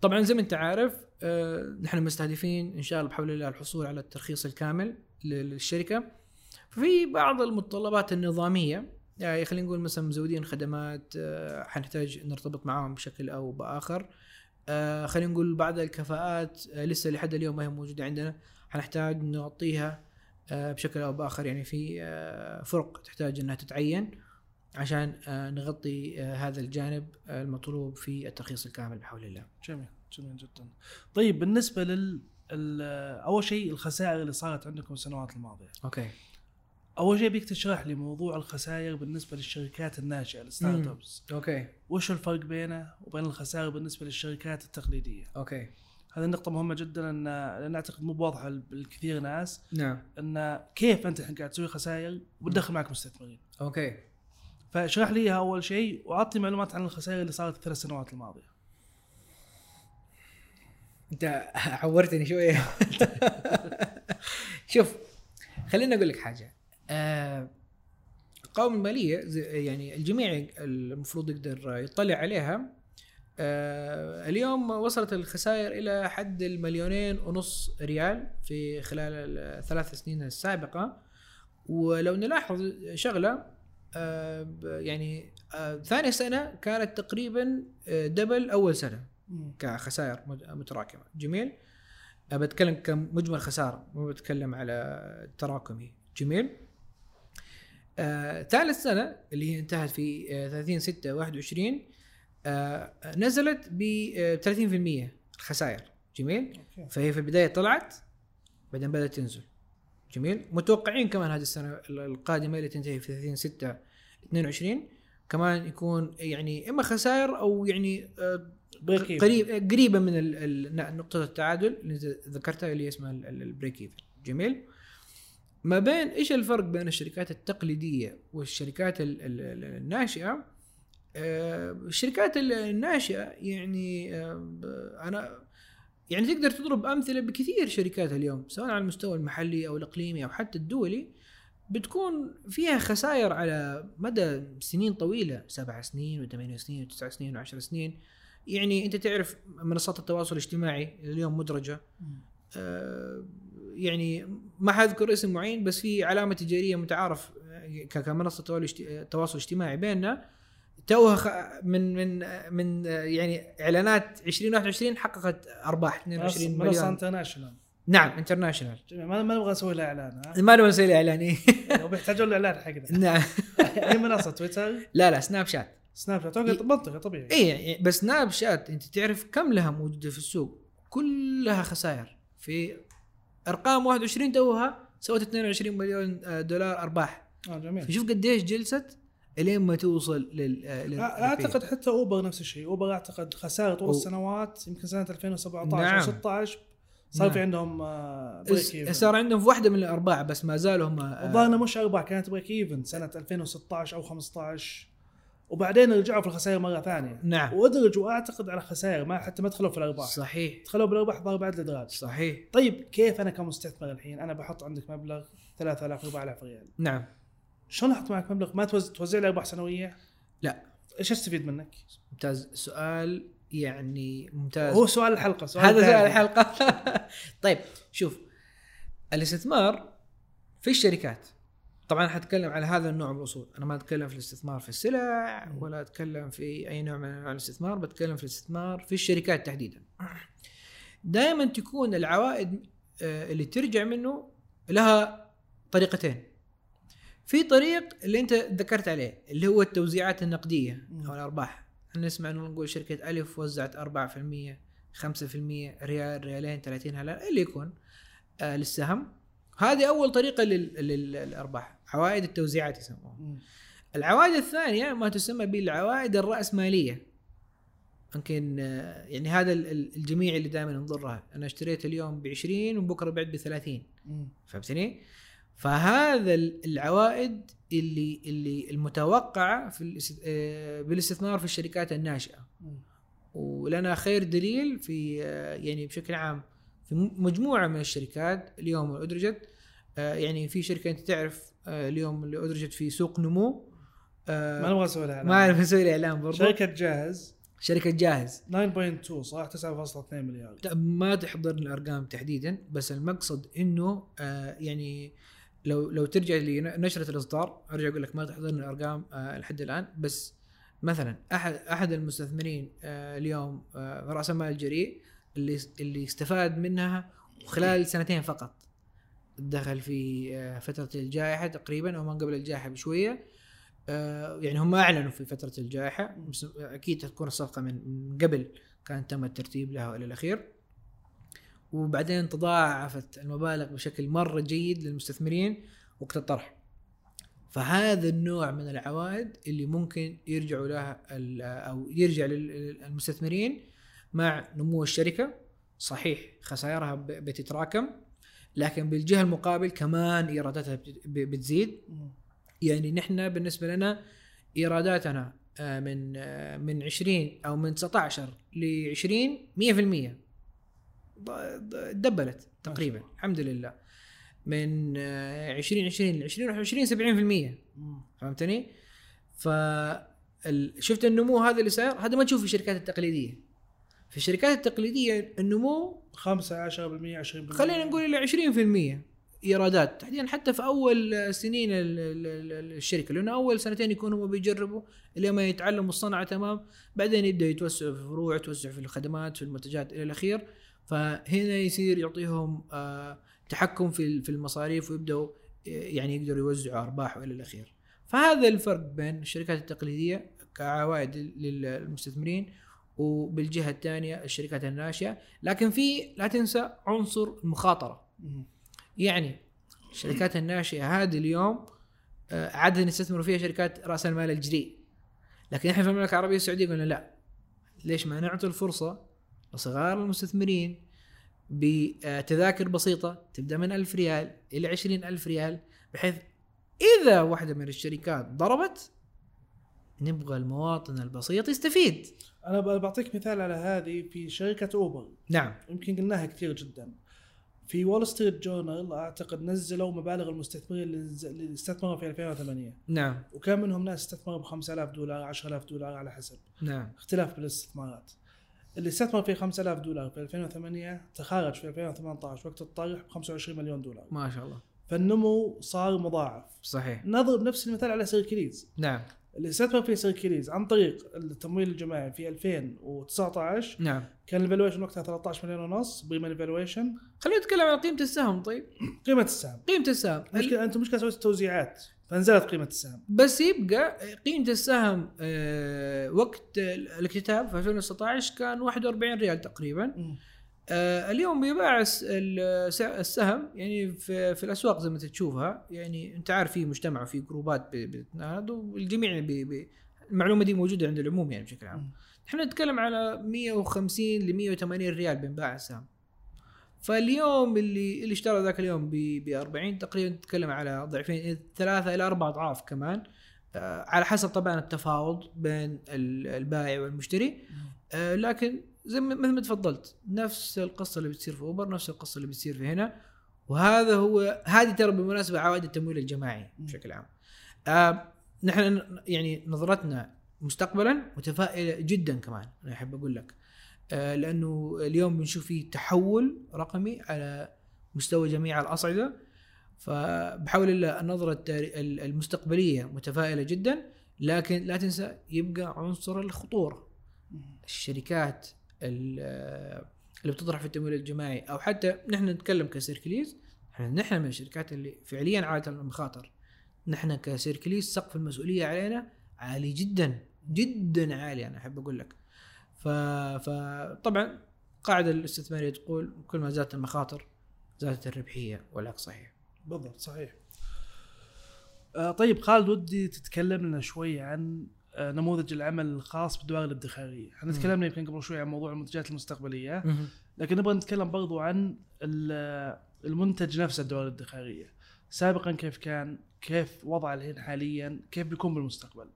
طبعا زي ما أنت عارف نحن مستهدفين إن شاء الله بحول الله الحصول على الترخيص الكامل. للشركة. ففي بعض المتطلبات النظامية يعني خلينا نقول مثلا مزودين خدمات آه، حنحتاج نرتبط معاهم بشكل أو بآخر. آه، خلينا نقول بعض الكفاءات آه، لسه لحد اليوم ما هي موجودة عندنا حنحتاج نغطيها آه، بشكل أو بآخر. يعني في فرق تحتاج إنها تتعين عشان نغطي هذا الجانب المطلوب في الترخيص الكامل بحول الله. جميل جميل جدا. طيب بالنسبة لل أول شيء الخسائر اللي صارت عندكم السنوات الماضية أوكي. أول شيء أبيك تشرح لي موضوع الخسائر بالنسبة للشركات الناشئة ال startups أوكي وش الفرق بينه وبين الخسائر بالنسبة للشركات التقليدية أوكي. هذه النقطة مهمة جدا ان لأن أعتقد مو واضحة للكثير ناس نعم إن كيف أنت الحين قاعد تسوي خسائر وتدخل معك مستثمرين. أوكي فاشرح لي أول شيء وأعطني معلومات عن الخسائر اللي صارت الثلاث سنوات الماضية انت عورتني شوية. شوف خليني أقول لك حاجة. آه، القوائم المالية زي- يعني الجميع المفروض يقدر يطلع عليها. آه، اليوم وصلت الخسائر إلى حد المليونين ونص ريال في خلال الثلاث سنين السابقة. ولو نلاحظ شغلة آه، يعني آه، ثاني سنة كانت تقريبا آه، double أول سنة. كخسائر مت- متراكمة. جميل بتكلم كمجمل خساره مو بتكلم على تراكمي. جميل آه، ثالث سنة اللي هي انتهت في آه، 30 6 21 آه، نزلت ب آه، 30% الخسائر. جميل أوكي. فهي في البداية طلعت بعدين بدأت تنزل. جميل متوقعين كمان هذه السنة القادمة اللي تنتهي في 30 6 22 كمان يكون يعني إما خسائر أو يعني آه، break. قريب قريبة من نقطة التعادل اللي ذكرتها اللي اسمها ال- ال- ال break-even جميل؟ ما بين إيش الفرق بين الشركات التقليدية والشركات ال- ال- ال- الناشئة؟ آه، الشركات ال- الناشئة يعني آه، أنا يعني تقدر تضرب أمثلة بكثير شركات اليوم سواء على المستوى المحلي أو الإقليمي أو حتى الدولي بتكون فيها خسائر على مدى سنين طويلة سبع سنين وثمان سنين وتسع سنين وعشر سنين. يعني أنت تعرف منصات التواصل الاجتماعي اليوم مدرجة. آه، يعني ما حذكر اسم معين بس في علامة تجارية متعارف آه، كمنصة تواصل اجت- تواصل اجتماعي بيننا. توها من من من آه، يعني إعلانات 2021 حققت أرباح 22 منصه مليون. international نعم international ما ما نبغى نسوي لها إعلان ما نبغى نسوي إعلان إيه. وبيحتاجون الإعلان حقنا. نعم. أي منصة؟ تويتر؟ لا لا سناب شات. سناب شات منطقي طبيعي. إي بس سناب شات أنت تعرف كم لها موجودة في السوق؟ كلها خسائر. في أرقام 21 توها سوت 22 مليون آه، دولار أرباح. آه جميل. فشوف قديش جلست إلين ما توصل لل آه، لل- أعتقد حتى أوبر نفس الشيء. أوبر أعتقد خساره طول أو- السنوات يمكن سنة 2017 نعم. أو 16 صار في نعم. عندهم آه، إس- break even صار عندهم في واحدة من الارباع بس ما زالوا هم آه، الظاهر مش أرباح كانت break even سنة 2016 أو 15 وبعدين رجعوا في الخسائر مرة ثانية. نعم. وادرجوا أعتقد على خسائر ما حتى ما دخلوا في الأرباح. صحيح. دخلوا بالأرباح ضرب بعد الإدراج. صحيح. طيب كيف أنا كمستثمر الحين؟ أنا بحط عندك مبلغ 3000 4000 ريال. نعم. شلون أحط معك مبلغ؟ ما توزع توزع لي ارباح سنوية؟ لا. إيش أستفيد منك؟ ممتاز. سؤال يعني ممتاز. هو سؤال الحلقة سؤال هذا سؤال. الحلقة. طيب شوف الاستثمار في الشركات. طبعا حتكلم على هذا النوع من الأصول. أنا ما أتكلم في الاستثمار في السلع ولا أتكلم في أي نوع من أنواع الاستثمار. بتكلم في الاستثمار في الشركات تحديدا. دائما تكون العوائد آه، اللي ترجع منه لها طريقتين. في طريق اللي أنت ذكرت عليه اللي هو التوزيعات النقدية أو الأرباح. إحنا نسمع إنه نقول شركة ألف وزعت 4% 5% ريال ريالين 30 هلال اللي يكون آه للسهم. هذه أول طريقة لل- لل- للأرباح عوائد التوزيعات يسموها. العوائد الثانية ما تسمى بالعوائد الرأسمالية يمكن يعني هذا ال- ال- الجميع اللي دائما نضرها أنا اشتريت اليوم ب 20 وبكرة بعت ب 30 مم. فهمتني؟ فهذا ال- العوائد اللي اللي المتوقعة في آه، بالاستثمار في الشركات الناشئة. ولنا خير دليل في آه، يعني بشكل عام في مجموعة من الشركات اليوم أدرجت يعني في شركة أنت تعرف آه، اليوم اللي أدرجت في سوق نمو. آه، ما نبغى نسوي لها ما اعرف نسوي لي اعلان برضو. شركة جاهز. شركة جاهز. 9.2 صح؟ 9.2 مليار. ما تحضرني الأرقام تحديدا بس المقصد إنه آه يعني لو لو ترجع لنشره الإصدار أرجع أقول لك ما تحضرني الأرقام آه لحد الآن. بس مثلا أحد أحد المستثمرين آه اليوم آه رأس المال الجريء اللي اللي استفاد منها خلال سنتين فقط. دخل في آه فترة الجائحة تقريبا أو ما قبل الجائحة بشوية. آه يعني هم أعلنوا في فترة الجائحة بس أكيد تكون الصفقة من من قبل كان تم الترتيب لها والى الأخير. وبعدين تضاعفت المبالغ بشكل مرة جيد للمستثمرين وقت الطرح. فهذا النوع من العوائد اللي ممكن يرجعوا لها أو يرجع للمستثمرين مع نمو الشركة. صحيح خسائرها بتتراكم لكن بالجهة المقابل كمان إيراداتها بتزيد. يعني نحن بالنسبة لنا إيراداتنا آه، من آه، من 20 أو من 19 ل 20 100% ض- ض- دبلت تقريبا. الحمد لله. من آه، 2020 ل 2021 70% مم. فهمتني؟ ف شفت النمو هذا اللي صاير؟ هذا ما تشوف في الشركات التقليدية. في الشركات التقليدية النمو 5 10% 20% خلينا نقول إلى 20% إيرادات. تحديدا حتى في أول سنين ال- ال- ال- الشركة لأنه أول سنتين يكونوا هم بيجربوا لما يتعلموا الصنعة تمام بعدين يبدأ يتوسعوا في الفروع يتوسعوا في الخدمات في المنتجات إلى الأخير. فهنا يصير يعطيهم آه، تحكم في في المصاريف ويبدأوا آه، يعني يقدروا يوزعوا أرباح والى الأخير. فهذا الفرق بين الشركات التقليدية كعوائد للمستثمرين وبالجهة الثانية الشركات الناشئة. لكن في لا تنسى عنصر المخاطرة. يعني الشركات الناشئة هذه اليوم آه، عادة يستثمروا فيها شركات رأس المال الجريء لكن إحنا في المملكة العربية السعودية قلنا لا. ليش ما نعطي الفرصة لصغار المستثمرين بتذاكر بسيطة تبدأ من ألف ريال إلى عشرين ألف ريال بحيث إذا واحدة من الشركات ضربت نبغى المواطن البسيط يستفيد. أنا بعطيك مثال على هذه في شركة أوبر. نعم. يمكن قلناها كثير جدا. في وول ستريت جورنال أعتقد نزلوا مبالغ المستثمرين اللي استثمروا في 2008 نعم. وكان منهم ناس استثمروا ب 5000 دولار 10000 دولار على حسب. نعم. اختلاف بالاستثمارات. اللي استثمر في 5000 دولار في 2008 تخارج في 2018 وقت الطرح ب 25 مليون دولار. ما شاء الله. فالنمو صار مضاعف. صحيح. نضرب نفس المثال على سيركليز. نعم. اللي استثمر في سيركليز عن طريق التمويل الجماعي في 2019 نعم. كان ال valuation وقتها 13 مليون ونص pre-money valuation خلينا نتكلم عن قيمة السهم طيب. قيمة السهم. قيمة السهم. مشكلة أنتم مشكلة سويتوا توزيعات فنزلت قيمة السهم. بس يبقى قيمة السهم آه، وقت الاكتتاب في 2019 كان 41 ريال تقريبا. آه، اليوم بيباع السهم يعني في, في الأسواق زي ما تشوفها يعني انت عارف في مجتمع وفي جروبات والجميع بي بي المعلومة دي موجودة عند العموم يعني بشكل عام. إحنا نتكلم على 150 ل 180 ريال بينباع السهم. فاليوم اللي اللي اشترى ذاك اليوم ب 40 تقريبا تتكلم على ضعفين ثلاثة إلى أربع أضعاف كمان. آه، على حسب طبعا التفاوض بين ال- البائع والمشتري. آه، لكن زي مثل ما تفضلت نفس القصة اللي بتصير في اوبر نفس القصة اللي بتصير في هنا. وهذا هو هذه ترى بالمناسبة عوائد التمويل الجماعي. بشكل عام. آه نحن يعني نظرتنا مستقبلا متفائلة جدا كمان أنا أحب أقول لك. آه لأنه اليوم بنشوف فيه تحول رقمي على مستوى جميع الأصعدة. فبحول الله النظرة المستقبلية متفائلة جدا لكن لا تنسى يبقى عنصر الخطورة. الشركات ال- اللي بتطرح في التمويل الجماعي أو حتى نحن نتكلم كسيركليز نحن من الشركات اللي فعليا عاليه المخاطر. نحن كسيركليز سقف المسؤولية علينا عالي جدا جدا عالي أنا أحب أقول لك. فطبعا قاعدة الاستثمارية تقول كل ما زادت المخاطر زادت الربحية والعكس صحيح. بالضبط صحيح. آه طيب خالد ودي تتكلم لنا شوي عن آه نموذج العمل الخاص بالدوائر الادخارية، إحنا مم. تكلمنا يمكن قبل شوي عن موضوع المنتجات المستقبلية، لكن نبغى نتكلم برضو عن ال- المنتج نفسه الدوائر الادخارية. سابقا كيف كان؟ كيف وضعه الحين حاليا؟ كيف بيكون بالمستقبل؟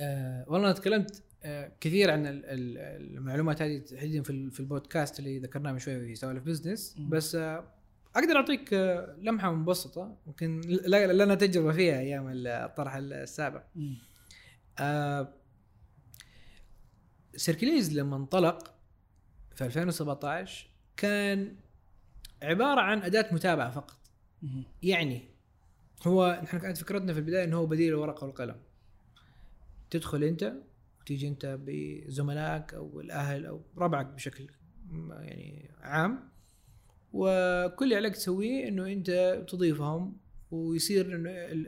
أه والله أنا تكلمت أه كثير عن ال- ال- المعلومات هذه تحديدا في ال- في البودكاست اللي ذكرناه من شوي في سوالف بزنس مم. بس أه أقدر أعطيك لمحة مبسطة ممكن ل- لنا تجربة فيها أيام الطرح السابق أه سيركليز لما انطلق في 2017 كان عبارة عن أداة متابعة فقط. يعني هو نحن كانت فكرتنا في البداية إنه هو بديل الورقة والقلم تدخل أنت وتيجي أنت بزملائك أو الأهل أو ربعك بشكل يعني عام وكل اللي عليك تسويه إنه أنت تضيفهم ويصير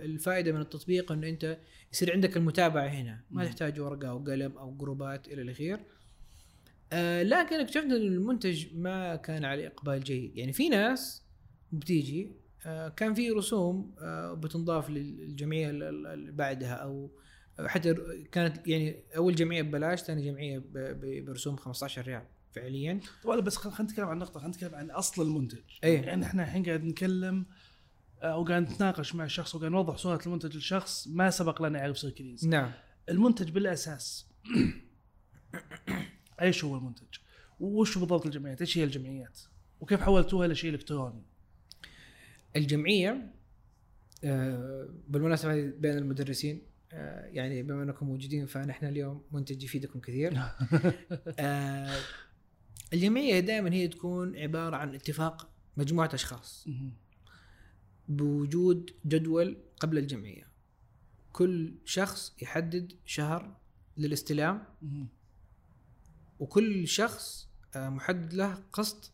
الفائدة من التطبيق إنه أنت يصير عندك المتابعة هنا. ما. تحتاج ورقة أو قلم أو جروبات إلى الأخير. آه لكن أكتشفت إن المنتج ما كان عليه إقبال جيد. يعني في ناس بتيجي آه كان في رسوم آه بتنضاف للجمعية ال- ال- اللي بعدها أو حتى كانت يعني أول جمعية ببلاش ثاني جمعية برسوم 15 ريال فعليا. طبعا بس خل- خلينا نتكلم عن نقطة خلينا نتكلم عن أصل المنتج. إيه. يعني إحنا الحين قاعد نتكلم وقاعد نتناقش مع الشخص وقاعد نوضح صورة المنتج للشخص ما سبق لنا يعرف سيركليز نعم المنتج بالأساس إيش هو المنتج؟ وش بالضبط الجمعيات؟ إيش هي الجمعيات؟ وكيف حولتوها لشيء إلكتروني؟ الجمعية آه، بالمناسبة بين المدرسين آه، يعني بما أنكم موجودين فنحن اليوم منتج يفيدكم كثير آه، الجمعية دائما هي تكون عبارة عن اتفاق مجموعة أشخاص بوجود جدول قبل الجمعية كل شخص يحدد شهر للاستلام وكل شخص آه، محدد له قسط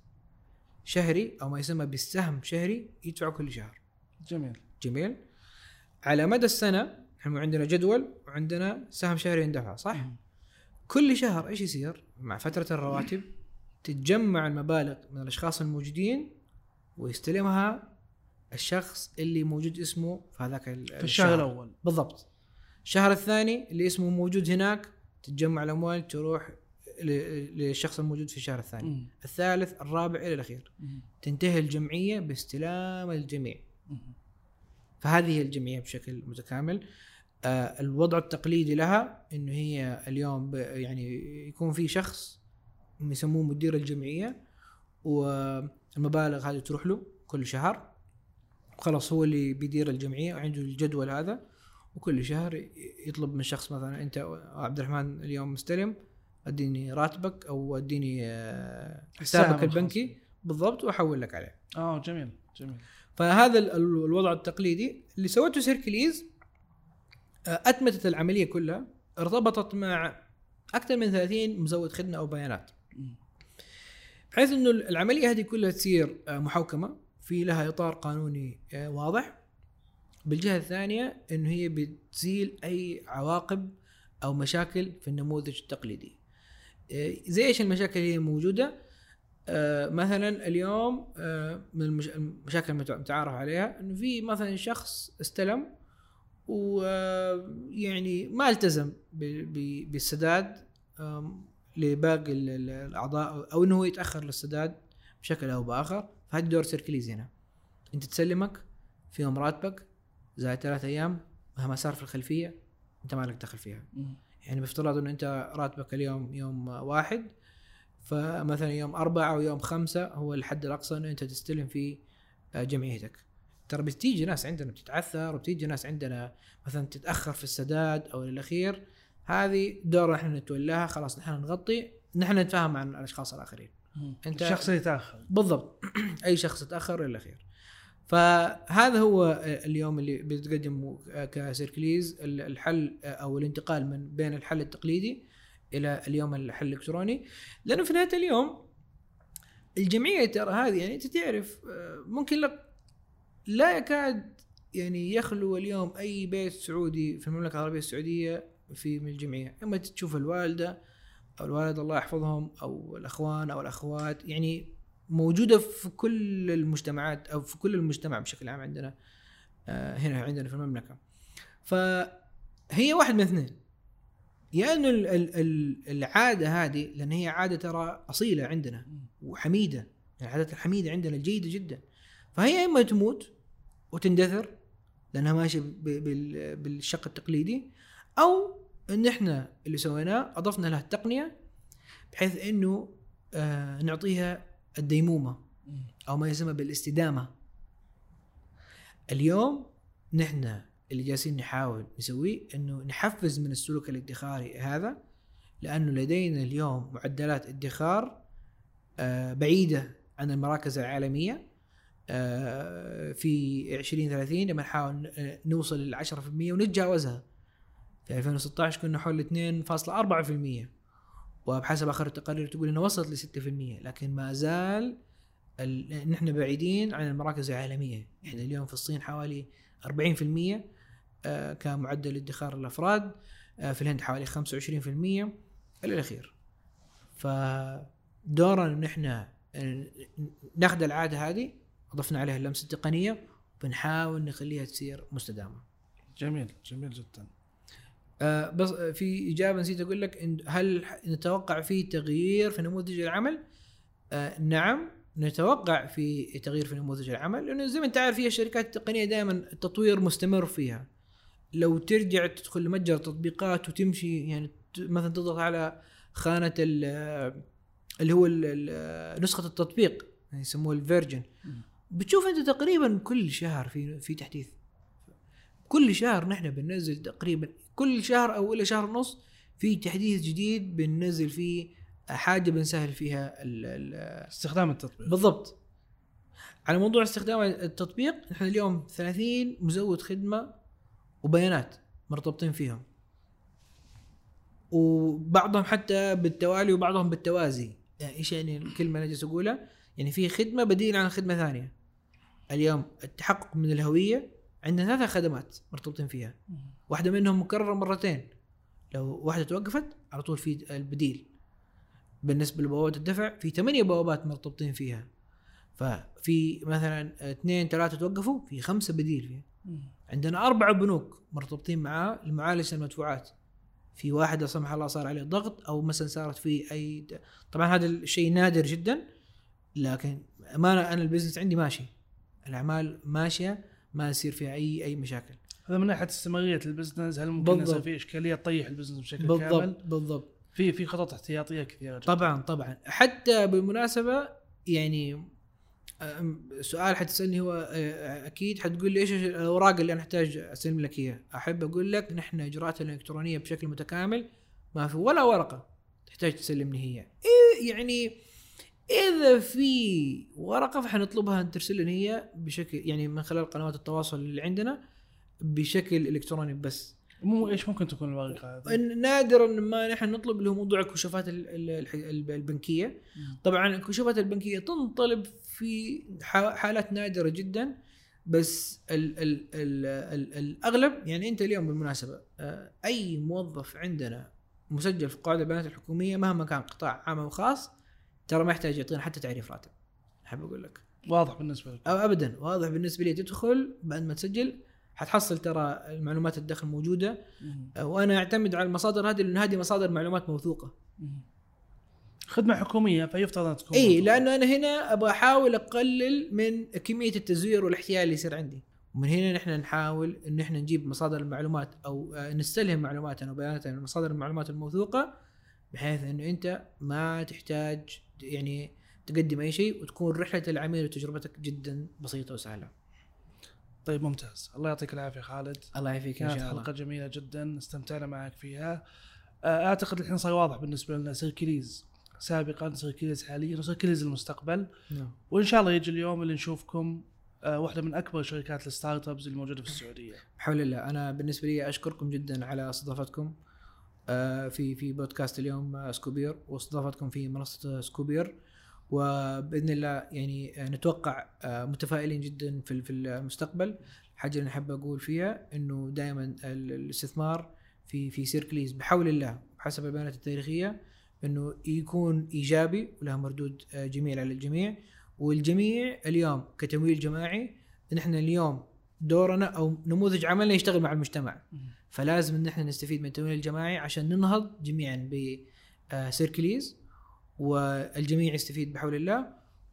شهري أو ما يسمى بالسهم شهري يدفعه كل شهر جميل جميل على مدى السنة إحنا عندنا جدول وعندنا سهم شهري يندفع صح؟ مم. كل شهر إيش يصير؟ مع فترة الرواتب تتجمع المبالغ من الأشخاص الموجودين ويستلمها الشخص اللي موجود اسمه في هذاك في الشهر. الأول. بالضبط. الشهر الثاني اللي اسمه موجود هناك تتجمع الأموال تروح للشخص الموجود في الشهر الثاني. مم. الثالث الرابع إلى الأخير. مم. تنتهي الجمعية باستلام الجميع. مم. فهذه الجمعية بشكل متكامل. آه الوضع التقليدي لها إنه هي اليوم يعني يكون في شخص يسموه مدير الجمعية والمبالغ هذه تروح له كل شهر. خلاص هو اللي بيدير الجمعية وعنده الجدول هذا وكل شهر يطلب من شخص مثلا أنت عبد الرحمن اليوم مستلم أديني راتبك أو أديني آه، حسابك البنكي. بالضبط وأحول لك عليه. آه جميل جميل. فهذا ال- ال- الوضع التقليدي. اللي سوته سيركليز آه، أتمتت العملية كلها ارتبطت مع أكثر من 30 مزود خدمة أو بيانات. بحيث إنه العملية هذه كلها تصير آه، محوكمة. في لها إطار قانوني آه، واضح. بالجهة الثانية إنه هي بتزيل أي عواقب أو مشاكل في النموذج التقليدي. آه، زي إيش المشاكل اللي موجودة؟ آه، مثلا اليوم من المش- المشاكل المتع- المتعارف عليها إنه في مثلا شخص استلم ويعني ما التزم بالسداد لباقي ال- ال- الأعضاء أو إنه هو يتأخر للسداد بشكل أو بآخر. فهذا دور سيركليز هنا. انت تسلمك فيهم راتبك زائد ثلاث أيام مهما صار في الخلفية انت ما لك دخل فيها. يعني بافتراض إنه انت راتبك اليوم يوم واحد فمثلا يوم أربعة أو يوم خمسة هو الحد الأقصى إنه أنت تستلم فيه آه، جمعيتك. ترى بتيجي ناس عندنا بتتعثر وبتيجي ناس عندنا مثلا تتأخر في السداد أو الأخير. هذه دورنا إحنا نتولاها خلاص نحن نغطي نحن نتفاهم مع الأشخاص الآخرين. الشخص اللي يتأخر. بالضبط. أي شخص تأخر إلى الأخير. فهذا هو اليوم اللي بتقدم كسيركليز الحل أو الانتقال من بين الحل التقليدي إلى اليوم الحل الإلكتروني. لأنه في نهاية اليوم الجمعية ترى هذه يعني أنت تعرف آه، ممكن لك لا يكاد يعني يخلو اليوم أي بيت سعودي في المملكة العربية السعودية في من الجمعية. إما تشوف الوالدة أو الوالد الله يحفظهم أو الأخوان أو الأخوات يعني موجودة في كل المجتمعات أو في كل المجتمع بشكل عام عندنا آه، هنا عندنا في المملكة. فهي واحد من اثنين. يا إنه ال- ال- ال- العادة هذه لأن هي عادة ترى أصيلة عندنا وحميدة العادات الحميدة عندنا الجيدة جدا. فهي إما تموت وتندثر لأنها ماشية بالشق التقليدي أو إن إحنا اللي سويناه أضفنا لها التقنية بحيث إنه آه نعطيها الديمومة. أو ما يسمى بالاستدامة اليوم نحن اللي جالسين نحاول نسويه إنه نحفز من السلوك الادخاري هذا لأنه لدينا اليوم معدلات ادخار آه، بعيدة عن المراكز العالمية آه، في 2030 لما نحاول آه، نوصل لل 10% ونتجاوزها في 2016 كنا حول 2.4% وبحسب آخر التقارير تقول إنها وصلت ل 6% لكن ما زال ال- نحن بعيدين عن المراكز العالمية. يعني اليوم في الصين حوالي 40% آه، كمعدل ادخار الأفراد آه، في الهند حوالي 25% إلى الأخير. فدورنا إن إحنا ناخذ العادة هذه أضفنا عليها اللمسة التقنية بنحاول نخليها تصير مستدامة. جميل جميل جدا. آه، بس في إجابة نسيت أقول لك هل نتوقع في تغيير في نموذج العمل؟ آه، نعم نتوقع في تغيير في نموذج العمل لأنه زي ما أنت عارف هي الشركات التقنية دائما التطوير مستمر فيها. لو ترجع تدخل لمتجر تطبيقات وتمشي يعني مثلا تضغط على خانة ال- اللي هو نسخة التطبيق يعني يسموه الفيرجن. بتشوف أنت تقريبا كل شهر في في تحديث كل شهر نحن بننزل تقريبا كل شهر أو إلى شهر ونص في تحديث جديد بننزل فيه حاجة بنسهل فيها ال ال استخدام التطبيق. بالضبط. على موضوع استخدام التطبيق نحن اليوم 30 مزود خدمة وبيانات مرتبطين فيهم. وبعضهم حتى بالتوالي وبعضهم بالتوازي. يعني إيش يعني الكلمة اللي جالس أقولها؟ يعني في خدمة بديل عن خدمة ثانية. اليوم التحقق من الهوية عندنا ثلاث خدمات مرتبطين فيها. واحدة منهم مكررة مرتين. لو واحدة توقفت على طول في البديل. بالنسبة لبوابات الدفع في ثمانية بوابات مرتبطين فيها. ففي مثلا اثنين ثلاثة توقفوا في خمسة بديل فيها. عندنا أربع بنوك مرتبطين معاه لمعالجه المدفوعات. في واحد لا سمح الله صار عليه ضغط أو مثلا صارت فيه أي د- طبعا هذا الشيء نادر جدا لكن امانه أنا ال business عندي ماشي. الأعمال ماشية. ما يصير فيها اي أي مشاكل. هذا من ناحية استمرارية ال business هل ممكن يصير. في إشكالية تطيح ال business بشكل بالضبط كامل؟ بالضبط. في في خطط احتياطية كثيرة جدا. طبعا طبعا. حتى بالمناسبة يعني سؤال حتسألني هو أكيد حتقول لي إيش الأوراق اللي أنا احتاج أسلم لك إياها؟ أحب أقول لك نحن اجراءاتنا الالكترونيه بشكل متكامل ما في ولا ورقة تحتاج تسلمني هي. إيه يعني إذا في ورقة فحنطلبها أن ترسل لنا هي بشكل يعني من خلال قنوات التواصل اللي عندنا بشكل إلكتروني بس مو إيش ممكن تكون الورقة هذه؟ نادرا ما نحن نطلب اللي هو موضوع الكشوفات البنكية. طبعا الكشوفات البنكية تنطلب في حالات نادرة جدا بس ال ال ال ال الأغلب يعني أنت اليوم بالمناسبة آه، أي موظف عندنا مسجل في قواعد البيانات الحكومية مهما كان قطاع عام أو خاص ترى ما يحتاج يعطينا حتى تعريف راتب. أحب أقول لك. واضح بالنسبة لك. أو ابدا واضح بالنسبة لي. تدخل بعد ما تسجل حتحصل ترى معلومات الدخل موجودة. مم. وأنا أعتمد على المصادر هذه لأن هذه مصادر معلومات موثوقة. مم. خدمة حكومية فيفترض ان تكون إي. لأنه أنا هنا أبغى أحاول أقلل من كمية التزوير والإحتيال اللي يصير عندي. ومن هنا نحن نحاول إن إحنا نجيب مصادر المعلومات أو آه، نستلهم معلوماتنا وبياناتنا من مصادر المعلومات الموثوقة. بحيث إنه أنت ما تحتاج يعني تقدم أي شيء وتكون رحلة العميل وتجربتك جدا بسيطة وسهلة. طيب ممتاز. الله يعطيك العافية خالد. الله يعافيك إن شاء الله. حلقة جميلة جدا استمتعنا معك فيها. آه، أعتقد الحين صار واضح بالنسبة لنا سيركليز سابقا سيركليز حاليا وسيركليز المستقبل. نعم. وإن شاء الله يجي اليوم اللي نشوفكم آه، واحدة من أكبر شركات ال startups الموجودة في السعودية. بحول الله. أنا بالنسبة لي أشكركم جدا على استضافتكم. في في بودكاست اليوم آه، سكوبير واستضافتكم في منصة سكوبير. وبإذن الله يعني آه، نتوقع آه، متفائلين جدا في في المستقبل. حاجة اللي أحب أقول فيها إنه دائما ال- الاستثمار في في سيركليز بحول الله بحسب البيانات التاريخية إنه يكون إيجابي وله مردود آه، جميل على الجميع. والجميع اليوم كتمويل جماعي نحن اليوم دورنا أو نموذج عملنا يشتغل مع المجتمع. فلازم إن إحنا نستفيد من التمويل الجماعي عشان ننهض جميعا بسيركليز والجميع يستفيد بحول الله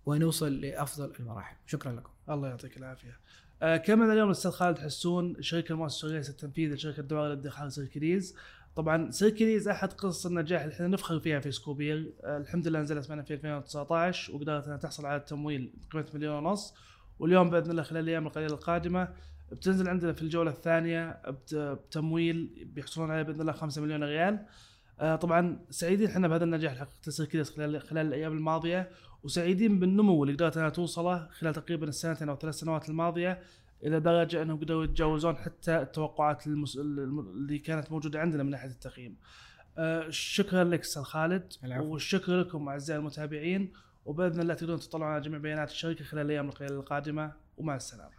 ونوصل لأفضل المراحل. شكرا لكم. الله يعطيك العافية. آه اليوم الاستاذ خالد حسون الشريك المؤسس الرئيس التنفيذي لشركة دوائر الادخار سيركليز طبعا سيركليز أحد قصص النجاح اللي إحنا نفخر فيها في سكوبير آه الحمد لله نزلت معنا في 2019 وقدرت إنها تحصل على التمويل بقيمة مليون ونص. واليوم بإذن الله خلال الأيام القليلة القادمة بتنزل عندنا في الجولة الثانية بت- بتمويل بيحصلون عليه بإذن الله 5 مليون ريال آه طبعا سعيدين إحنا بهذا النجاح اللي حققته سيركليز خلال خلال الأيام الماضية وسعيدين بالنمو اللي قدرت إنها توصله خلال تقريبا السنتين أو ثلاث سنوات الماضية إلى درجة إنهم قدروا يتجاوزون حتى التوقعات المس... الم- اللي كانت موجودة عندنا من ناحية التقييم. آه شكرا لك أستاذ خالد العفو. والشكر لكم أعزائي المتابعين وبإذن الله تقدرون تطلعون على جميع بيانات الشركة خلال الأيام القليلة القادمة ومع السلامة.